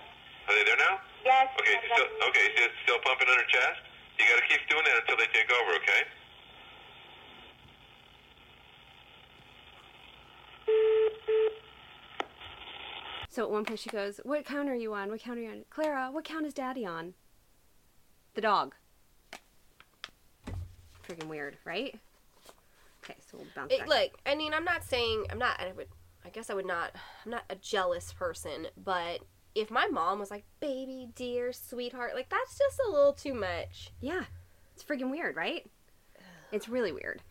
Are they there now? Yes. Okay, she's still, okay, she's still pumping on her chest? You gotta keep doing that until they take over, okay? So at one point she goes, What count are you on? What count are you on? Clara, what count is daddy on? The dog. Freaking weird, right? Okay, so we'll bounce It, back. look, I mean, I'm not saying I'm not. I would. I guess I would not. I'm not a jealous person, but if my mom was like, "Baby, dear, sweetheart," like that's just a little too much. Yeah. It's freaking weird, right? It's really weird.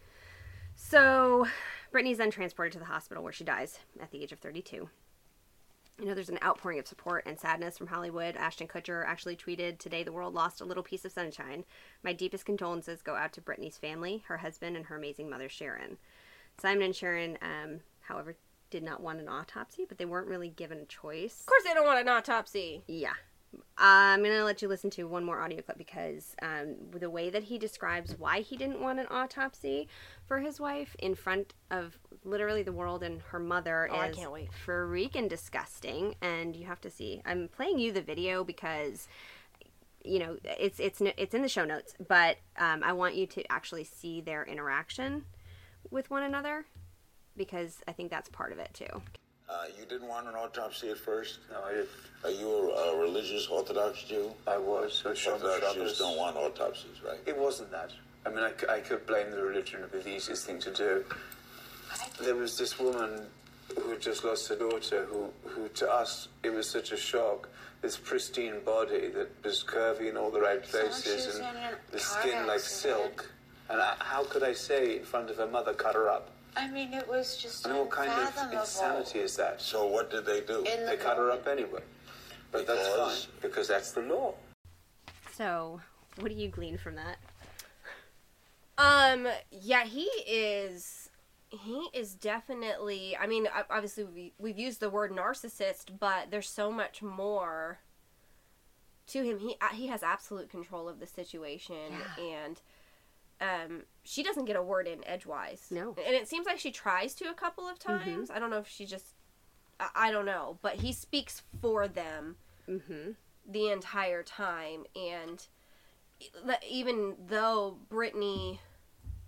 So, Brittany's then transported to the hospital where she dies at the age of 32. You know, there's an outpouring of support and sadness from Hollywood. Ashton Kutcher actually tweeted, Today the world lost a little piece of sunshine. My deepest condolences go out to Brittany's family, her husband, and her amazing mother, Sharon. Simon and Sharon, um, however, did not want an autopsy, but they weren't really given a choice. Of course, they don't want an autopsy. Yeah. I'm going to let you listen to one more audio clip because um, the way that he describes why he didn't want an autopsy for his wife in front of literally the world and her mother Oh, I can't wait. freaking disgusting. And you have to see. I'm playing you the video because you know it's it's it's in the show notes, but um, I want you to actually see their interaction with one another because I think that's part of it too. Uh, you didn't want an autopsy at first? No, I did. Are you a, a religious Orthodox Jew? I was. So Shomer Orthodox Jews don't want autopsies, right? It wasn't that. I mean, I could blame the religion. It'd be the easiest thing to do. There was this woman who had just lost her daughter, who, who to us, it was such a shock. This pristine body that was curvy in all the right places she and the skin like silk. And I, how could I say in front of her mother, cut her up? I mean, it was just I mean, what kind of insanity is that? So what did they do? In the They cut her up anyway. But that's Because? fine, because that's the law. So, what do you glean from that? Um, yeah, he is. He is definitely. I mean, obviously we we've used the word narcissist, but there's so much more to him. He uh, he has absolute control of the situation, and um, she doesn't get a word in edgewise. No. and it seems like she tries to a couple of times. I don't know if she just. I, I don't know, but he speaks for them Mm-hmm. the entire time and even though Brittany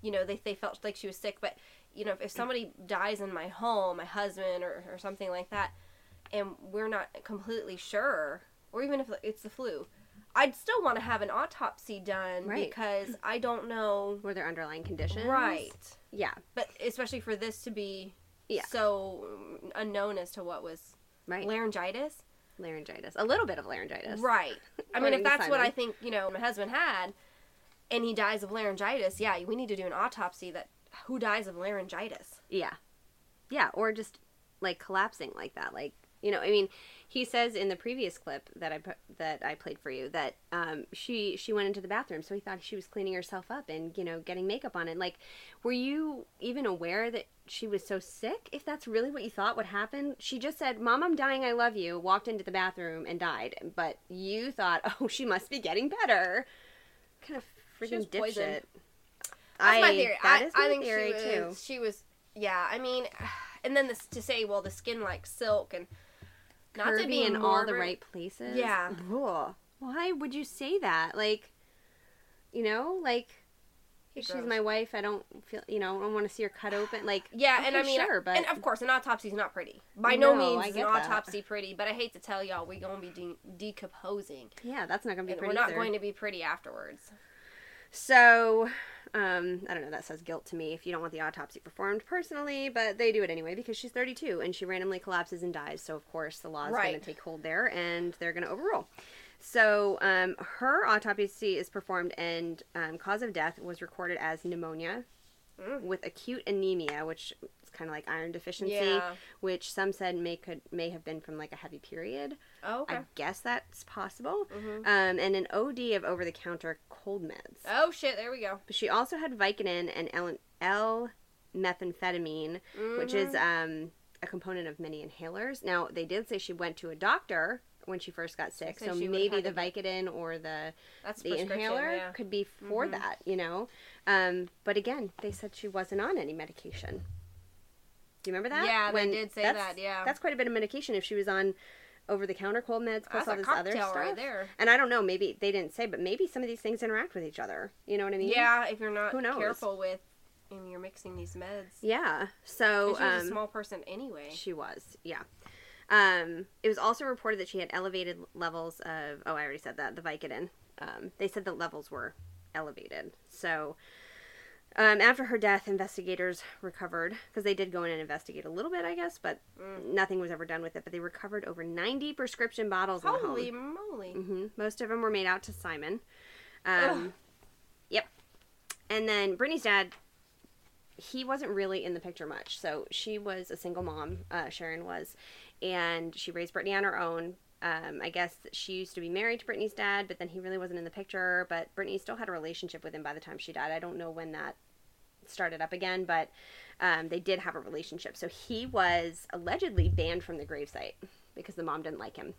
you know they, they felt like she was sick but you know if, if somebody dies in my home my husband or, or something like that and we're not completely sure or even if it's the flu I'd still want to have an autopsy done Right. because I don't know Were there underlying conditions? right Yeah. but especially for this to be Yeah. so unknown as to what was Right. laryngitis laryngitis. A little bit of laryngitis. Right. I mean, if that's what I think, you know, my husband had, and he dies of laryngitis, yeah, we need to do an autopsy. That who dies of laryngitis? Yeah. Yeah, or just like collapsing like that. Like, you know, I mean, he says in the previous clip that I that I played for you that um, she she went into the bathroom, so he thought she was cleaning herself up and you know getting makeup on it. Like, were you even aware that she was so sick? If that's really what you thought would happen, she just said, "Mom, I'm dying. I love you." Walked into the bathroom and died. But you thought, "Oh, she must be getting better." Kind of freaking poisoned. dipshit. That's my theory. That I, is my I think theory she too. was, She was, yeah. I mean, and then this to say, well, the skin like silk and not to be in all the right places. Yeah. Ugh. Why would you say that? Like, you know, like if she's my wife. I don't feel, you know, I don't want to see her cut open. Like, Yeah, and I mean, sure, but and of course, an autopsy's not pretty. By no, No, means is an that. autopsy pretty. But I hate to tell y'all, we're gonna be de- decomposing. yeah, that's not gonna be And pretty. we're not either. going to be pretty afterwards. So, um, I don't know. That says guilt to me if you don't want the autopsy performed personally, but they do it anyway because she's 32 and she randomly collapses and dies. So, of course, the law is going to take hold there and they're going to overrule. So, um, her autopsy is performed and um, cause of death was recorded as pneumonia Mm. with acute anemia, which kind of like iron deficiency, Yeah. which some said may could may have been from like a heavy period. Oh, okay. I guess that's possible. Mhm. Um, and an OD of over the counter cold meds. Oh shit! There we go. But she also had Vicodin and L, L methamphetamine, which is Mm-hmm. um, a component of many inhalers. Now, they did say she went to a doctor when she first got sick, so maybe the Vicodin or the That's the inhaler yeah. could be for Mhm. that, you know. Um, but again, they said she wasn't on any medication. Do you remember that? Yeah, they did say that, yeah. that's quite a bit of medication if she was on over the counter cold meds plus That's all this other stuff. right there. And I don't know, maybe they didn't say, but maybe some of these things interact with each other. You know what I mean? Yeah, if you're not Who knows? careful with, and you're mixing these meds. Yeah. So she was um, a small person anyway. She was, yeah. Um, it was also reported that she had elevated levels of. Oh, I already said that. The Vicodin. Um, they said the levels were elevated. So, um, after her death, investigators recovered because they did go in and investigate a little bit, I guess, but nothing was ever done with it. But they recovered over ninety prescription bottles. in the home. Holy moly! hmm Most of them were made out to Simon. Um, yep. And then Brittany's dad, he wasn't really in the picture much. So she was a single mom, uh, Sharon was, and she raised Brittany on her own. Um, I guess she used to be married to Brittany's dad, but then he really wasn't in the picture. But Brittany still had a relationship with him by the time she died. I don't know when that started up again, but um, they did have a relationship. So he was allegedly banned from the gravesite because the mom didn't like him.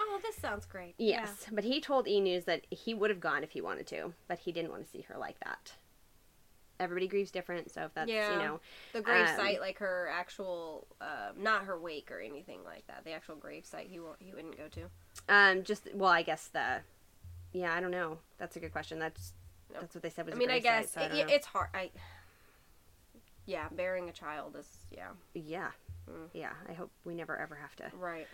Oh, this sounds great. Yes, but he told E News that he would have gone if he wanted to, but he didn't want to see her like that. Everybody grieves different, so if that's Yeah. you know, The grave Um, like her actual, uh, not her wake or anything like that. The actual grave site, he won't, he wouldn't go to. um, just well, I guess the, yeah, I don't know. That's a good question. That's. That's what they said was. I mean, I guess so I it, it's hard. I, yeah, bearing a child is yeah yeah, Mm. yeah. I hope we never ever have to right.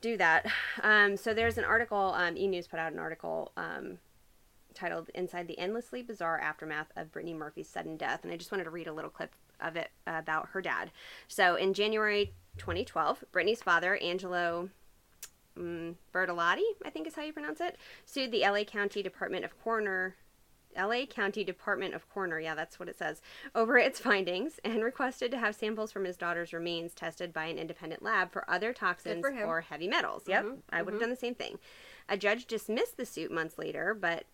do that. Um, so there's an article. Um, e News put out an article um, titled "Inside the Endlessly Bizarre Aftermath of Brittany Murphy's Sudden Death," and I just wanted to read a little clip of it about her dad. So in January 2012, Brittany's father, Angelo um, Bertolotti, I think is how you pronounce it, sued the LA County Department of Coroner LA County Department of Coroner, yeah, that's what it says, over its findings and requested to have samples from his daughter's remains tested by an independent lab for other toxins for or heavy metals. Yep, I would have done the same thing. A judge dismissed the suit months later, but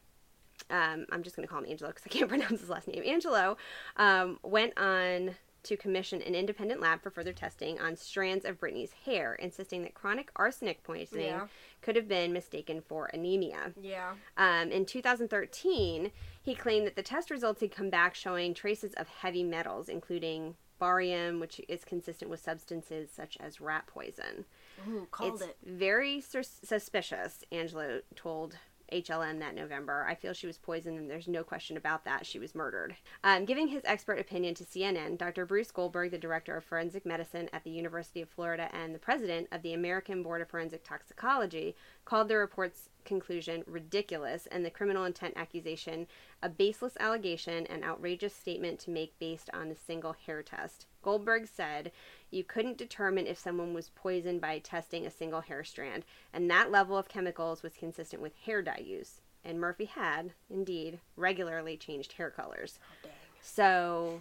um, I'm just going to call him Angelo because I can't pronounce his last name. Angelo um, went on to commission an independent lab for further testing on strands of Brittany's hair, insisting that chronic arsenic poisoning Yeah. could have been mistaken for anemia. Yeah. Um, in 2013, he claimed that the test results had come back showing traces of heavy metals, including barium, which is consistent with substances such as rat poison. Ooh, called it's it. very sus- suspicious, Angelo told HLN that November. I feel she was poisoned, and there's no question about that. She was murdered. Um, giving his expert opinion to CNN, Dr. Bruce Goldberger, the director of forensic medicine at the University of Florida and the president of the American Board of Forensic Toxicology, called the report's conclusion ridiculous and the criminal intent accusation a baseless allegation and outrageous statement to make based on a single hair test. Goldberger said you couldn't determine if someone was poisoned by testing a single hair strand, and that level of chemicals was consistent with hair dye use. And Murphy had, indeed, regularly changed hair colors. Oh, so.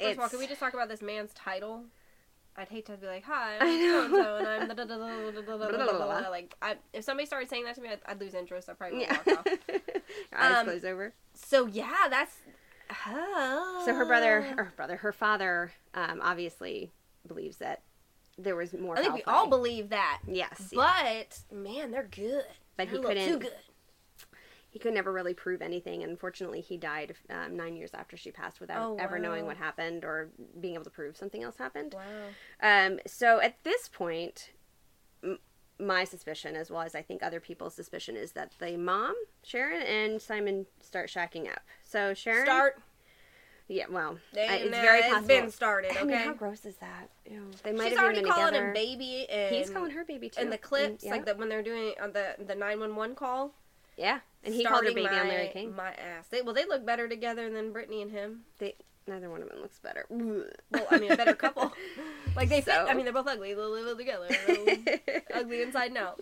First of all, can we just talk about this man's title? I'd hate to be like, hi, I'm so and I'm Like, I, if somebody started saying that to me, I'd, I'd lose interest. I probably would yeah. walk off. Eyes um, close over. So yeah, that's Oh. So her brother, or brother, her father, um, obviously believes that there was more. I think we play. all believe that. Yes, yeah. But man, they're good. But he They're little couldn't- Too good. he could never really prove anything. And unfortunately, he died um, nine years after she passed without Oh, ever knowing what happened or being able to prove something else happened. Wow. Um, so at this point, my suspicion, as well as I think other people's suspicion, is that the mom, Sharon, and Simon start shacking up. So Sharon, Start. yeah, well, They, I- it's nah, very it's possible. been started. I Okay. mean, how gross is that? Ew. They might She's have already been calling together. him baby, and He's calling her baby too. And the clips, like yeah. the when they're doing on the the nine one one call. yeah, and he called her baby on my, Larry King. My ass. They, well, they look better together than Brittany and him. They neither one of them looks better. Well, I mean, a better couple. Like they fit. So- I mean, they're both ugly. They live together. Ugly inside and out.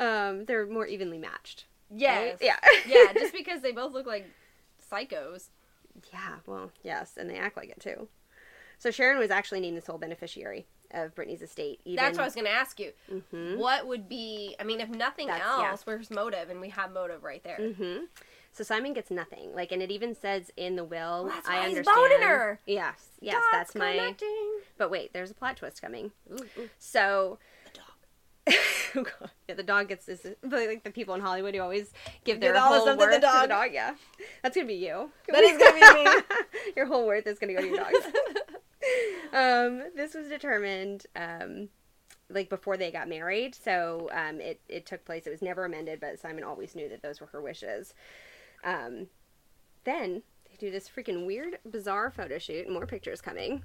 um, they're more evenly matched. Yes. Yeah. yeah. Just because they both look like psychos. Yeah, well, yes, and they act like it too. So Sharon was actually named the sole beneficiary of Brittany's estate. Even, That's what I was going to ask you. Mhm. What would be? I mean, if nothing That's- else, yeah. where's motive? And we have motive right there. hmm So Simon gets nothing. Like, and it even says in the will. Well, I understand. her. Yes, yes, that's my. connecting. But wait, there's a plot twist coming. Ooh, ooh. So. oh god! Yeah, the dog gets this. Like the people in Hollywood who always give their Give all the whole the worth to the dog. dog. Yeah, that's gonna be you. That is gonna be me. your whole worth is gonna go to your dogs. um, this was determined um, like before they got married, so um, it it took place. It was never amended, but Simon always knew that those were her wishes. Um, then they do this freaking weird, bizarre photo shoot. More pictures coming.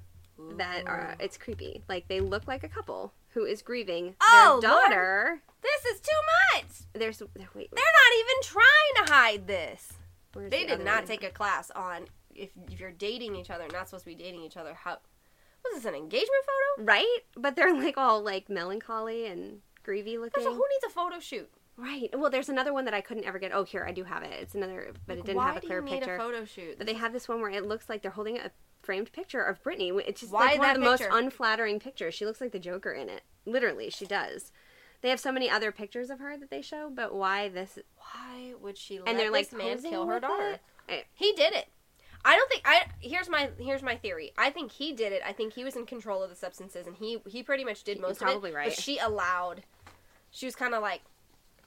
That are it's creepy. Like they look like a couple who is grieving Oh, their Lord. daughter. This is too much. There's wait. They're not even trying to hide this. where's They the did not one? take a class on if if you're dating each other, not supposed to be dating each other. How was this an engagement photo? right, but they're like all like melancholy and grievy looking. all, who needs a photo shoot? Right. Well, there's another one that I couldn't ever get. Oh, here I do have it. It's another, but it didn't have a clear do you need picture. a photo shoot? But they have this one where it looks like they're holding a framed picture of Brittany. It's just Why like one of the picture? most unflattering pictures. She looks like the Joker in it. Literally, she does. They have so many other pictures of her that they show, but why this? Why would she let And they're like man kill her daughter? I- eh. He did it. I don't think I. Here's my here's my theory. I think he did it. I think he was in control of the substances, and he he pretty much did You're most probably of it. right. But she allowed. She was kind of like,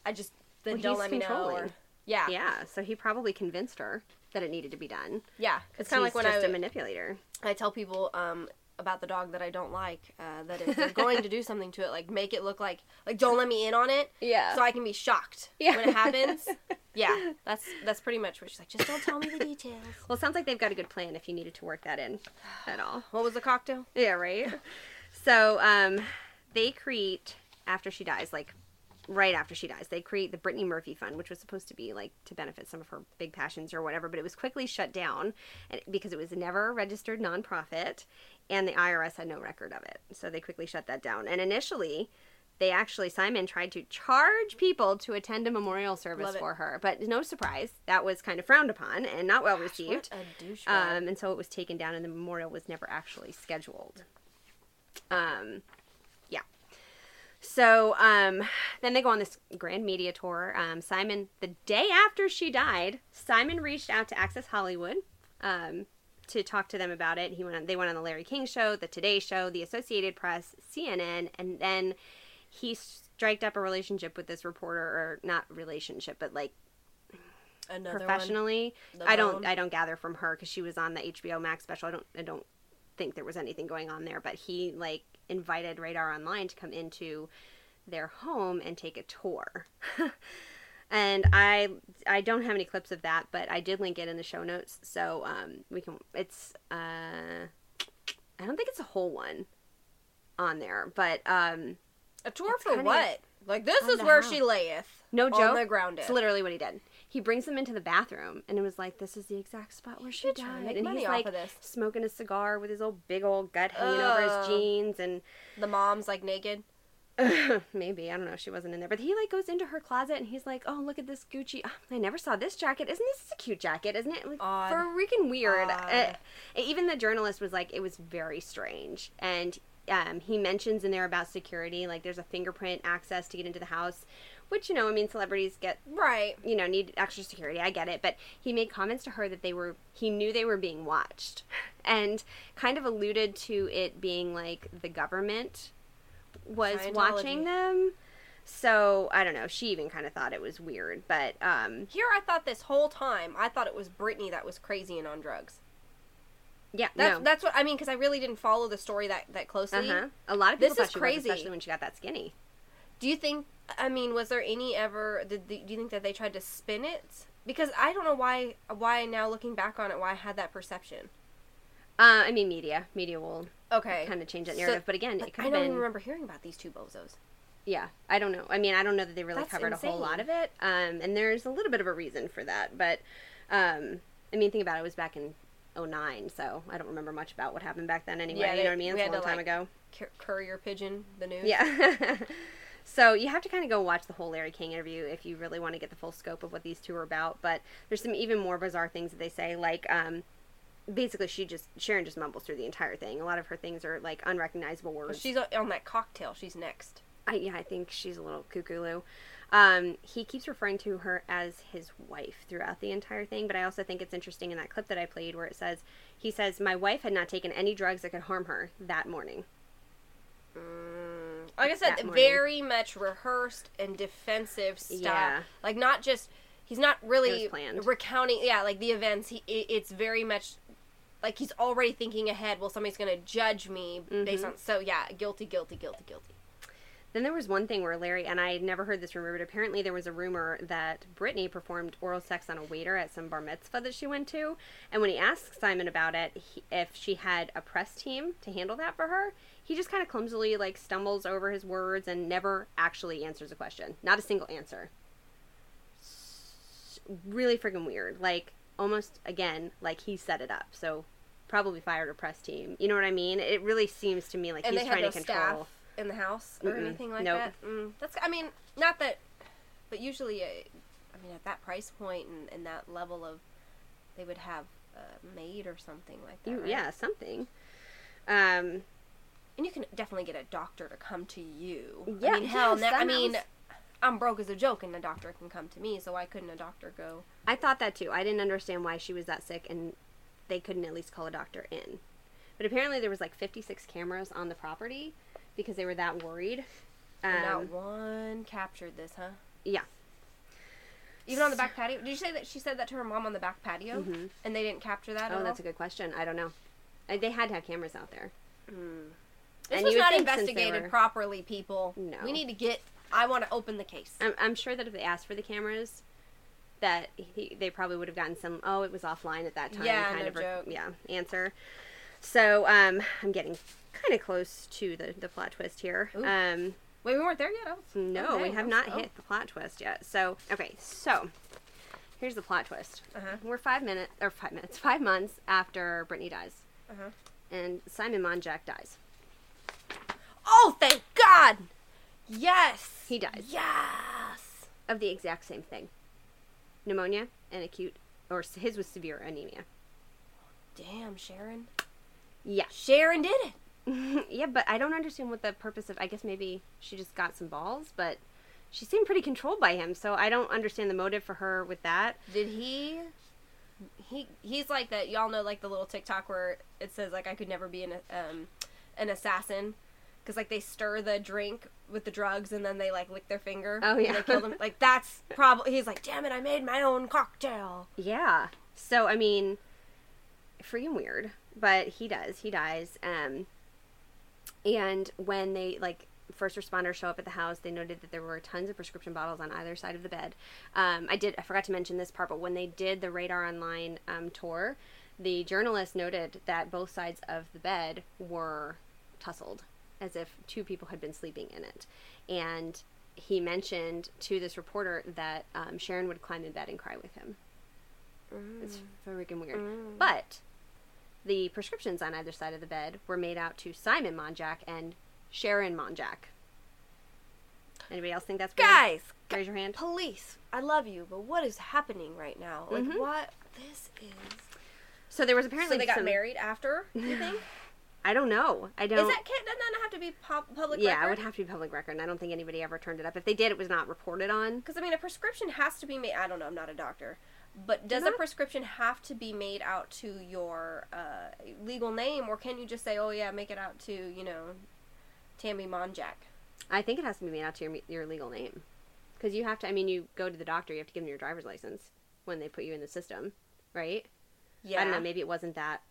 I just then Well, don't let me know. Or, yeah, yeah. Yeah. So he probably convinced her that it needed to be done. It's It's kind of like when just I a manipulator. I tell people um, about the dog that I don't like uh, that if they're going to do something to it, like make it look like like don't let me in on it, Yeah. so I can be shocked Yeah. when it happens. yeah, that's that's pretty much what she's like. Just don't tell me the details. Well, it sounds like they've got a good plan if you needed to work that in at all. What was the cocktail? Yeah, right. so, um, they create after she dies, like right after she dies, they create the Brittany Murphy Fund, which was supposed to be like to benefit some of her big passions or whatever, but it was quickly shut down because it was never a registered nonprofit, and the IRS had no record of it. So they quickly shut that down. And initially, they actually Simon tried to charge people to attend a memorial service for her, but no surprise, that was kind of frowned upon and not well What received. Um, and so it was taken down, and the memorial was never actually scheduled. Um. So um, then they go on this grand media tour. Um, Simon, the day after she died, Simon reached out to Access Hollywood um, to talk to them about it. He went on, they went on the Larry King Show, the Today Show, the Associated Press, CNN, and then he striked up a relationship with this reporter, or not relationship, but like Another professionally. I don't I don't gather from her because she was on the HBO Max special. I don't I don't think there was anything going on there, but he like invited Radar Online to come into their home and take a tour. and I I don't have any clips of that, but I did link it in the show notes, so um we can it's uh I don't think it's a whole one on there, but um A tour for what? Like this is where she layeth. no joke. on the ground. It's literally what he did. He brings them into the bathroom, and it was like, "This is the exact spot where she died." And he's like this. smoking a cigar with his old big old gut hanging over his jeans, and The mom's like naked. maybe I don't know, she wasn't in there, but he like goes into her closet, and he's like, "Oh, look at this Gucci. ah, I never saw this jacket. Isn't this a cute jacket? Isn't it? Like, Odd. For freaking weird." Uh, even the journalist was like, "It was very strange," and. Um, he mentions in there about security, like there's a fingerprint access to get into the house, which you know, I mean, celebrities get Right. you know need extra security i get it but he made comments to her that they were he knew they were being watched and kind of alluded to it being like the government was watching them so i don't know she even kind of thought it was weird but um Here I thought this whole time I thought it was Brittany that was crazy and on drugs. yeah That's no that's what I mean because I really didn't follow the story that that closely. uh-huh. a lot of people This is crazy. was especially when she got that skinny Do you think? I mean, was there any ever? Did the, do you think that they tried to spin it? Because I don't know why. Why now looking back on it, why I had that perception. uh i mean media media will Okay. kind of change that So- narrative but again Like, it could I don't been even remember hearing about these two bozos. Yeah, I don't know. I mean, I don't know that they really That's covered a whole lot of it. Um, and there's a little bit of a reason for that, but um, I mean, think about it. It was back in 09, so I don't remember much about what happened back then anyway. Yeah, you know what I mean? It's a long to, time like, ago. Courier pigeon, the news. Yeah. so you have to kind of go watch the whole Larry King interview if you really want to get the full scope of what these two are about. But there's some even more bizarre things that they say, like um, basically she just Sharon just mumbles through the entire thing. A lot of her things are like unrecognizable words. She's on that cocktail. She's next. I, yeah, I think she's a little cuckoo. Um, he keeps referring to her as his wife throughout the entire thing, but I also think it's interesting in that clip that I played where it says, he says, My wife had not taken any drugs that could harm her that morning. Mm, like I said, very much rehearsed and defensive stuff. Yeah. Like not just he's not really recounting. Yeah, like the events. He it, it's very much like he's already thinking ahead. Well, somebody's gonna judge me based Mhm. on. So yeah, guilty, guilty, guilty, guilty. Then there was one thing where Larry, and I had never heard this rumor, but apparently there was a rumor that Brittany performed oral sex on a waiter at some bar mitzvah that she went to. And when he asked Simon about it, he, if she had a press team to handle that for her, he just kind of clumsily like stumbles over his words and never actually answers a question. Not a single answer. Really freaking weird. Like almost again, like he set it up. So probably fired a press team. You know what I mean? It really seems to me like and he's trying no to control. staff in the house or Mm-mm. anything like Nope. that. Mm, that's. I mean, not that, but usually, uh, I mean, at that price point and, and that level of, they would have a maid or something like that. You, right? yeah, something. Um, and you can definitely get a doctor to come to you. Yeah, I mean, hell, yes, I mean. I'm broke as a joke, and a doctor can come to me. So why couldn't a doctor go? I thought that too. I didn't understand why she was that sick and they couldn't at least call a doctor in. But apparently there was like 56 cameras on the property because they were that worried. And not Um, one captured this, huh? yeah. Even on the back patio. Did you say that she said that to her mom on the back patio, Mhm. and they didn't capture that? Oh, at that's a good question. I don't know. Uh, They had to have cameras out there. Mm. This And was not think since they investigated were- properly, people. No. We need to get. I want to open the case. I'm, I'm sure that if they asked for the cameras, that he, they probably would have gotten some. Oh, it was offline at that time. Yeah, kind no of joke. yeah answer. So um, I'm getting kind of close to the the plot twist here. Ooh. Um, Wait, we weren't there yet. Was, no, okay, we have was- not oh. hit the plot twist yet. So okay, so here's the plot twist. Uh-huh. We're five minutes or five minutes, five months after Brittany dies, Uh-huh. and Simon Monjack dies. Oh, thank God! Yes. He dies. Yes. of the exact same thing pneumonia and acute, or his was severe anemia. Damn, Sharon. Yeah. Sharon did it. yeah, but I don't understand what the purpose of. I guess maybe she just got some balls, but she seemed pretty controlled by him, so I don't understand the motive for her with that. Did he? He he's like that. Y'all know like the little TikTok where it says like I could never be an um an assassin because like they stir the drink with the drugs and then they like lick their finger. Oh, and yeah. they kill them. Like that's probably he's like, damn it, I made my own cocktail. Yeah. So I mean, freaking weird, but he does. He dies. Um, and when they like first responders show up at the house, they noted that there were tons of prescription bottles on either side of the bed. Um, I did. I forgot to mention this part, but when they did the Radar Online um, tour, the journalist noted that both sides of the bed were tussled, as if two people had been sleeping in it, and. He mentioned to this reporter that um, Sharon would climb in bed and cry with him. It's freaking weird. But the prescriptions on either side of the bed were made out to Simon Monjack and Sharon Monjack. Anybody else think that's weird? Guys, Raise your hand. police, I love you, but what is happening right now? Like Mhm. what? This is. So there was apparently So they got some- married after. You think? I don't know. I don't. Is that can't that not have to be pub- public yeah, record? it would have to be public record. and I don't think anybody ever turned it up. If they did, it was not reported on. Because I mean, a prescription has to be made. I don't know. I'm not a doctor, but does a prescription have to be made out to your uh, legal name, or can you just say, "Oh yeah, make it out to you know, Tammy Monjack"? I think it has to be made out to your your legal name, because you have to. I mean, you go to the doctor, you have to give them your driver's license when they put you in the system, right? Yeah. I don't know. Maybe it wasn't that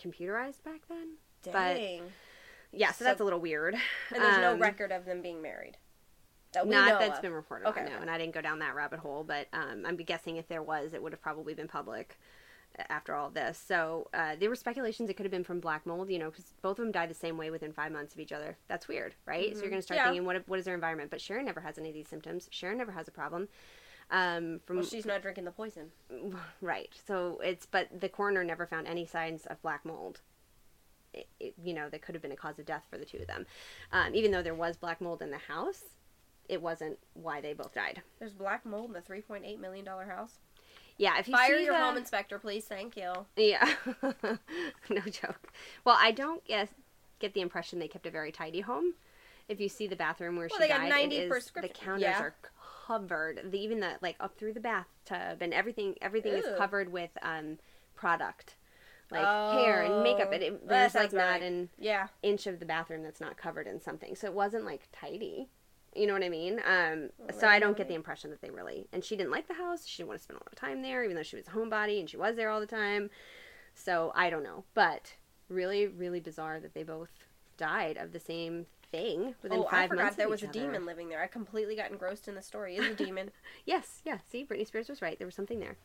computerized back then. but- Dang. Yeah, so, So- that's a little weird. and there's no Um, record of them being married. That we Not that's of. been reported Okay, on, no. okay. And I didn't go down that rabbit hole, but um, I'm guessing if there was, it would have probably been public after all this. So uh, there were speculations it could have been from black mold, you know, because both of them died the same way within five months of each other. That's weird, right? So you're going to start Mm-hmm. Yeah. thinking, what what is their environment? But Sharon never has any of these symptoms. Sharon never has a problem. Um, from Well, she's not drinking the poison. right, so it's but the coroner never found any signs of black mold. It, it, you know, that could have been a cause of death for the two of them. Um, even though there was black mold in the house, it wasn't why they both died. There's black mold in the 3.8 million dollar house. Yeah, if you Fire your the, home inspector, please. Thank you. Yeah, no joke. Well, I don't get get the impression they kept a very tidy home. If you see the bathroom where Well, she they got died, 90 it is, the counters yeah. are covered. The, even the like up through the bathtub and everything. Everything is covered with um product, like hair and makeup. And it, Oh, there's like not right. an Yeah. inch of the bathroom that's not covered in something. So it wasn't like tidy. You know what I mean? Um, so I don't get the impression that they really. And she didn't like the house. She didn't want to spend a lot of time there, even though she was a homebody and she was there all the time. So I don't know, but really, really bizarre that they both died of the same thing within Oh, five I months. forgot of there was a other. demon living there. I completely got engrossed in the story. Is a demon. Yes, yeah. See, Britney Spears was right. There was something there.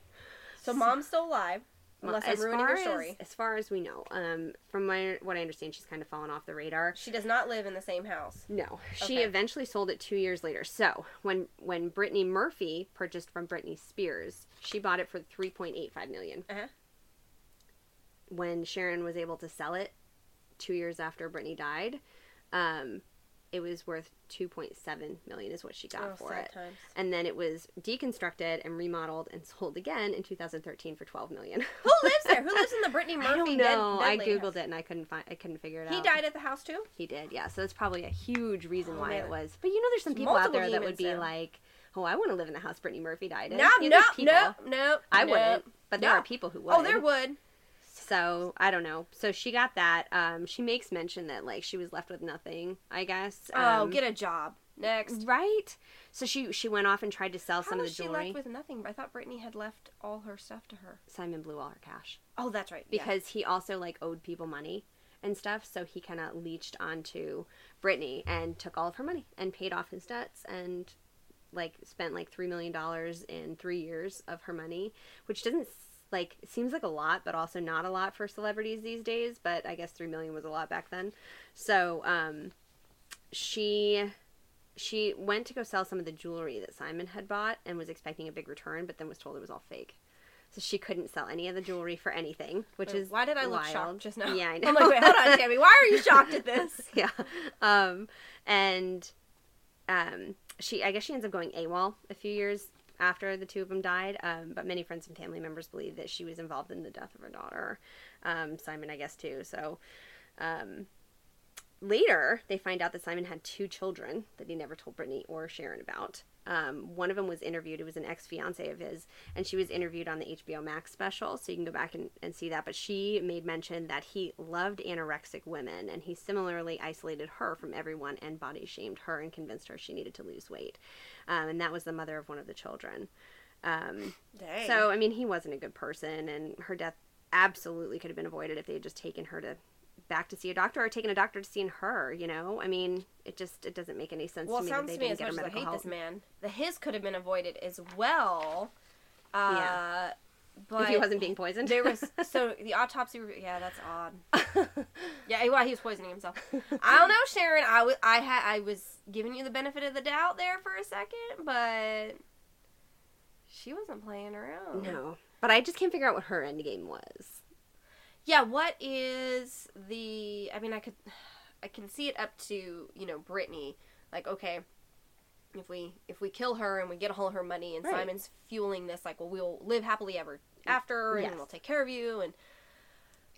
So mom's still alive, unless I'm as ruining far her story. As, as far as we know, um, from my, what I understand, she's kind of fallen off the radar. She does not live in the same house. No, she Okay. eventually sold it two years later. So when when Brittany Murphy purchased from Britney Spears, she bought it for three point eight five million. Uh-huh. When Sharon was able to sell it two years after Brittany died, um, it was worth two point seven million is what she got Oh, for it. times. And then it was deconstructed and remodeled and sold again in 2013 for 12 million. Who lives there? Who lives in the Brittany Murphy know. I googled house? it and I couldn't find. I couldn't figure it He out. He died at the house too. He did, yeah. So that's probably a huge reason Oh, why man. it was. But you know, there's some There's people out there that would be there. like, "Oh, I want to live in the house Brittany Murphy died in." No, You know, no, no, no. I no. wouldn't, but there No. are people who would. Oh, there would. So I don't know. So she got that. Um, she makes mention that like she was left with nothing. I guess. Oh, Um, get a job. Next. right. So she she went off and tried to sell How some of the she jewelry. She left with nothing? I thought Brittany had left all her stuff to her. Simon blew all her cash Oh, that's right. yeah. because he also like owed people money and stuff. So he kind of leached onto Brittany and took all of her money and paid off his debts and like spent like three million dollars in three years of her money, which doesn't like seems like a lot, but also not a lot for celebrities these days. But I guess three million was a lot back then. So um, she she went to go sell some of the jewelry that Simon had bought and was expecting a big return, but then was told it was all fake. So she couldn't sell any of the jewelry for anything, which Wait, is why did I look wild. shocked just now? Yeah, I know. I'm like, wait, hold on, Tammy. Why are you shocked at this? yeah. Um, and um, she I guess she ends up going AWOL a few years after the two of them died. Um, but many friends and family members believe that she was involved in the death of her daughter, um, Simon, I guess too. So um, later, they find out that Simon had two children that he never told Brittany or Sharon about. Um, one of them was interviewed. It was an ex fiance of his, and she was interviewed on the HBO Max special. So you can go back and, and see that. But she made mention that he loved anorexic women, and he similarly isolated her from everyone and body shamed her and convinced her she needed to lose weight. Um, and that was the mother of one of the children. Um, so, I mean, he wasn't a good person, and her death absolutely could have been avoided if they had just taken her to back to see a doctor or taken a doctor to see her. You know, I mean, it just it doesn't make any sense well, to me that sounds they to me didn't as much as I hate help. this man, the his could have been avoided as well. Uh, Yeah. But if he wasn't being poisoned, there was so the autopsy. re- Yeah, that's odd. yeah, well, he was poisoning himself. I don't know, Sharon. I was I had I was giving you the benefit of the doubt there for a second, but she wasn't playing around. no, but I just can't figure out what her end game was. Yeah, what is the? I mean, I could, I can see it up to you know Brittany. Like, okay, if we if we kill her and we get all of her money, and Right. Simon's fueling this, like, well, we'll live happily ever after, and we'll take care of you, and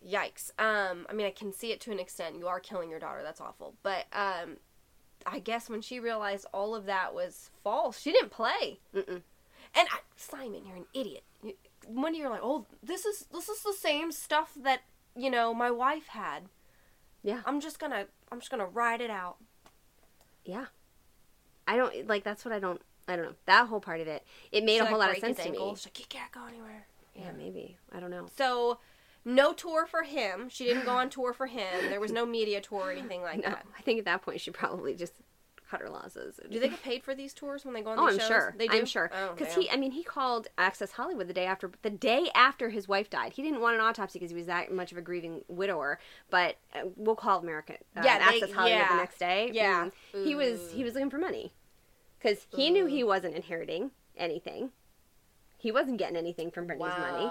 yikes. Um, I mean, I can see it to an extent. You are killing your daughter. That's awful. But um, I guess when she realized all of that was false, she didn't play. Mm-mm. And I, Simon, you're an idiot. You, when you're like, oh, this is this is the same stuff that you know my wife had. Yeah, I'm just gonna I'm just gonna ride it out. yeah. I don't like. That's what I don't. I don't know. That whole part of it, it made Should a I whole lot of sense to me. like, you can't go anywhere. Yeah, maybe. I don't know. So, no tour for him. She didn't go on tour for him. There was no media tour or anything like No, that. I think at that point she probably just cut her losses. Do they get paid for these tours when they go on the show? Oh, these I'm shows? sure. They do. I'm sure. Oh, Because damn. he, I mean, he called Access Hollywood the day after, the day after his wife died. He didn't want an autopsy because he was that much of a grieving widower. But uh, we'll call America uh, Yeah, they- Access Hollywood yeah. the next day. Yeah. Mm. he was he was looking for money because he knew he wasn't inheriting anything. He wasn't getting anything from Brittany's money,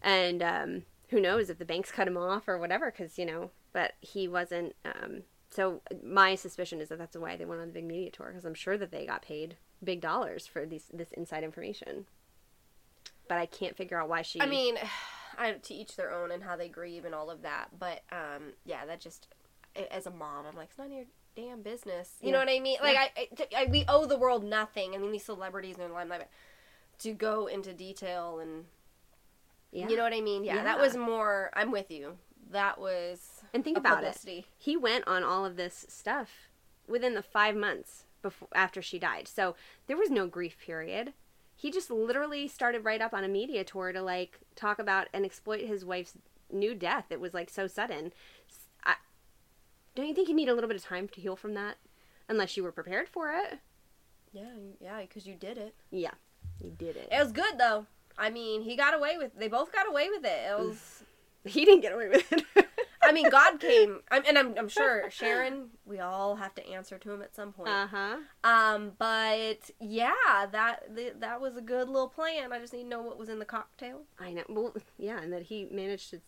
and um, who knows if the banks cut him off or whatever? Because you know, but he wasn't. Um, so my suspicion is that that's why they went on the big media tour because I'm sure that they got paid big dollars for these this inside information. But I can't figure out why she. I mean, I, to each their own and how they grieve and all of that. But um, yeah, that just as a mom, I'm like, it's none of your damn business. You know what I mean? Like, I, I, I- we owe the world nothing. I mean, these celebrities and limelight to go into detail and yeah. you know what I mean? Yeah, that was more. I'm with you. That was and think about publicity. it. He went on all of this stuff within the five months before after she died. So there was no grief period. He just literally started right up on a media tour to like talk about and exploit his wife's new death. It was like so sudden. I, don't you think you need a little bit of time to heal from that? Unless you were prepared for it. Yeah, yeah, because you did it. Yeah, you did it. It was good though. I mean, he got away with. They both got away with it. It was. He didn't get away with it. I mean, God came, I'm, and I'm, I'm sure Sharon. We all have to answer to him at some point. uh huh. Um, but yeah, that th- that was a good little plan. I just need to know what was in the cocktail. I know. Well, yeah, and that he managed to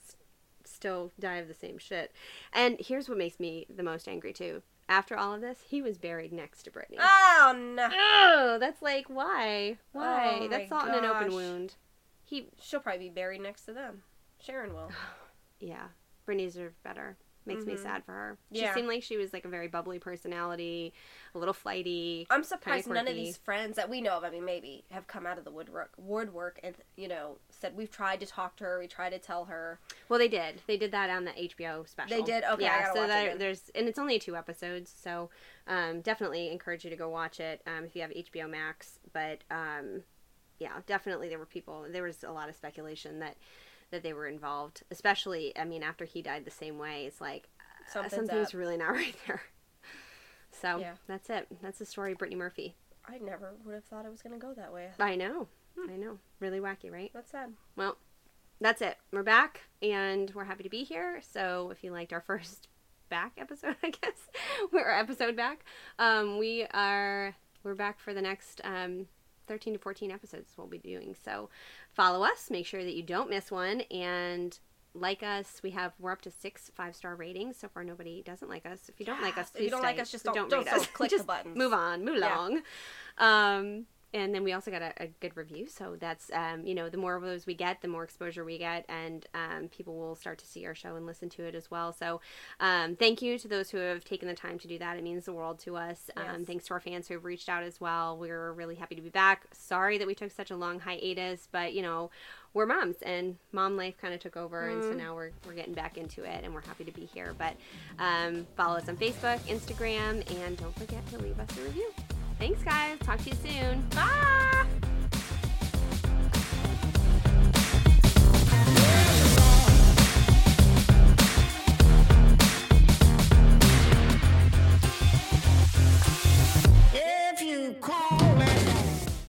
still die of the same shit. And here's what makes me the most angry too. After all of this, he was buried next to Brittany. Oh no! Oh, that's like why? Why? Oh, that's salt in an open wound. He, She'll probably be buried next to them. Sharon will. yeah. Brittany deserved better. Makes me Mhm. sad for her. She Yeah. seemed like she was like a very bubbly personality, a little flighty. I'm surprised none of these friends that we know of, I mean, maybe have come out of the woodwork, woodwork, and you know, said we've tried to talk to her, we tried to tell her. Well, they did. They did that on the HBO special. They did? Okay, yeah. so watch it that, there's and it's only two episodes, so um, definitely encourage you to go watch it um, if you have HBO Max. But um, yeah, definitely there were people. There was a lot of speculation that that they were involved, especially. I mean, after he died the same way, it's like uh, Something's something's really not right there. So Yeah. that's it. That's the story of Brittany Murphy. I never would have thought it was gonna go that way. I know. Hmm. I know. Really wacky, right? That's sad. Well, that's it. We're back and we're happy to be here. So if you liked our first back episode, I guess we're episode back. Um, we are we're back for the next um, 13 to 14 episodes we'll be doing. So follow us, make sure that you don't miss one, and like us. We have we're up to six five star ratings so far. Nobody doesn't like us. If you don't like us, If you don't like us, just don't- rate don't- us. don't click the Just buttons. Move on, move Yeah. along. Um, and then we also got a, a good review. So that's um, you know the more of those we get, the more exposure we get, and um, people will start to see our show and listen to it as well. So um, thank you to those who have taken the time to do that. It means the world to us. Um, Yes. thanks to our fans who have reached out as well. We're really happy to be back. Sorry that we took such a long hiatus, but you know we're moms and mom life kind of took over and so Mm-hmm. now we're, we're getting back into it and we're happy to be here but um, follow us on facebook instagram and don't forget to leave us a review thanks guys talk to you soon Bye.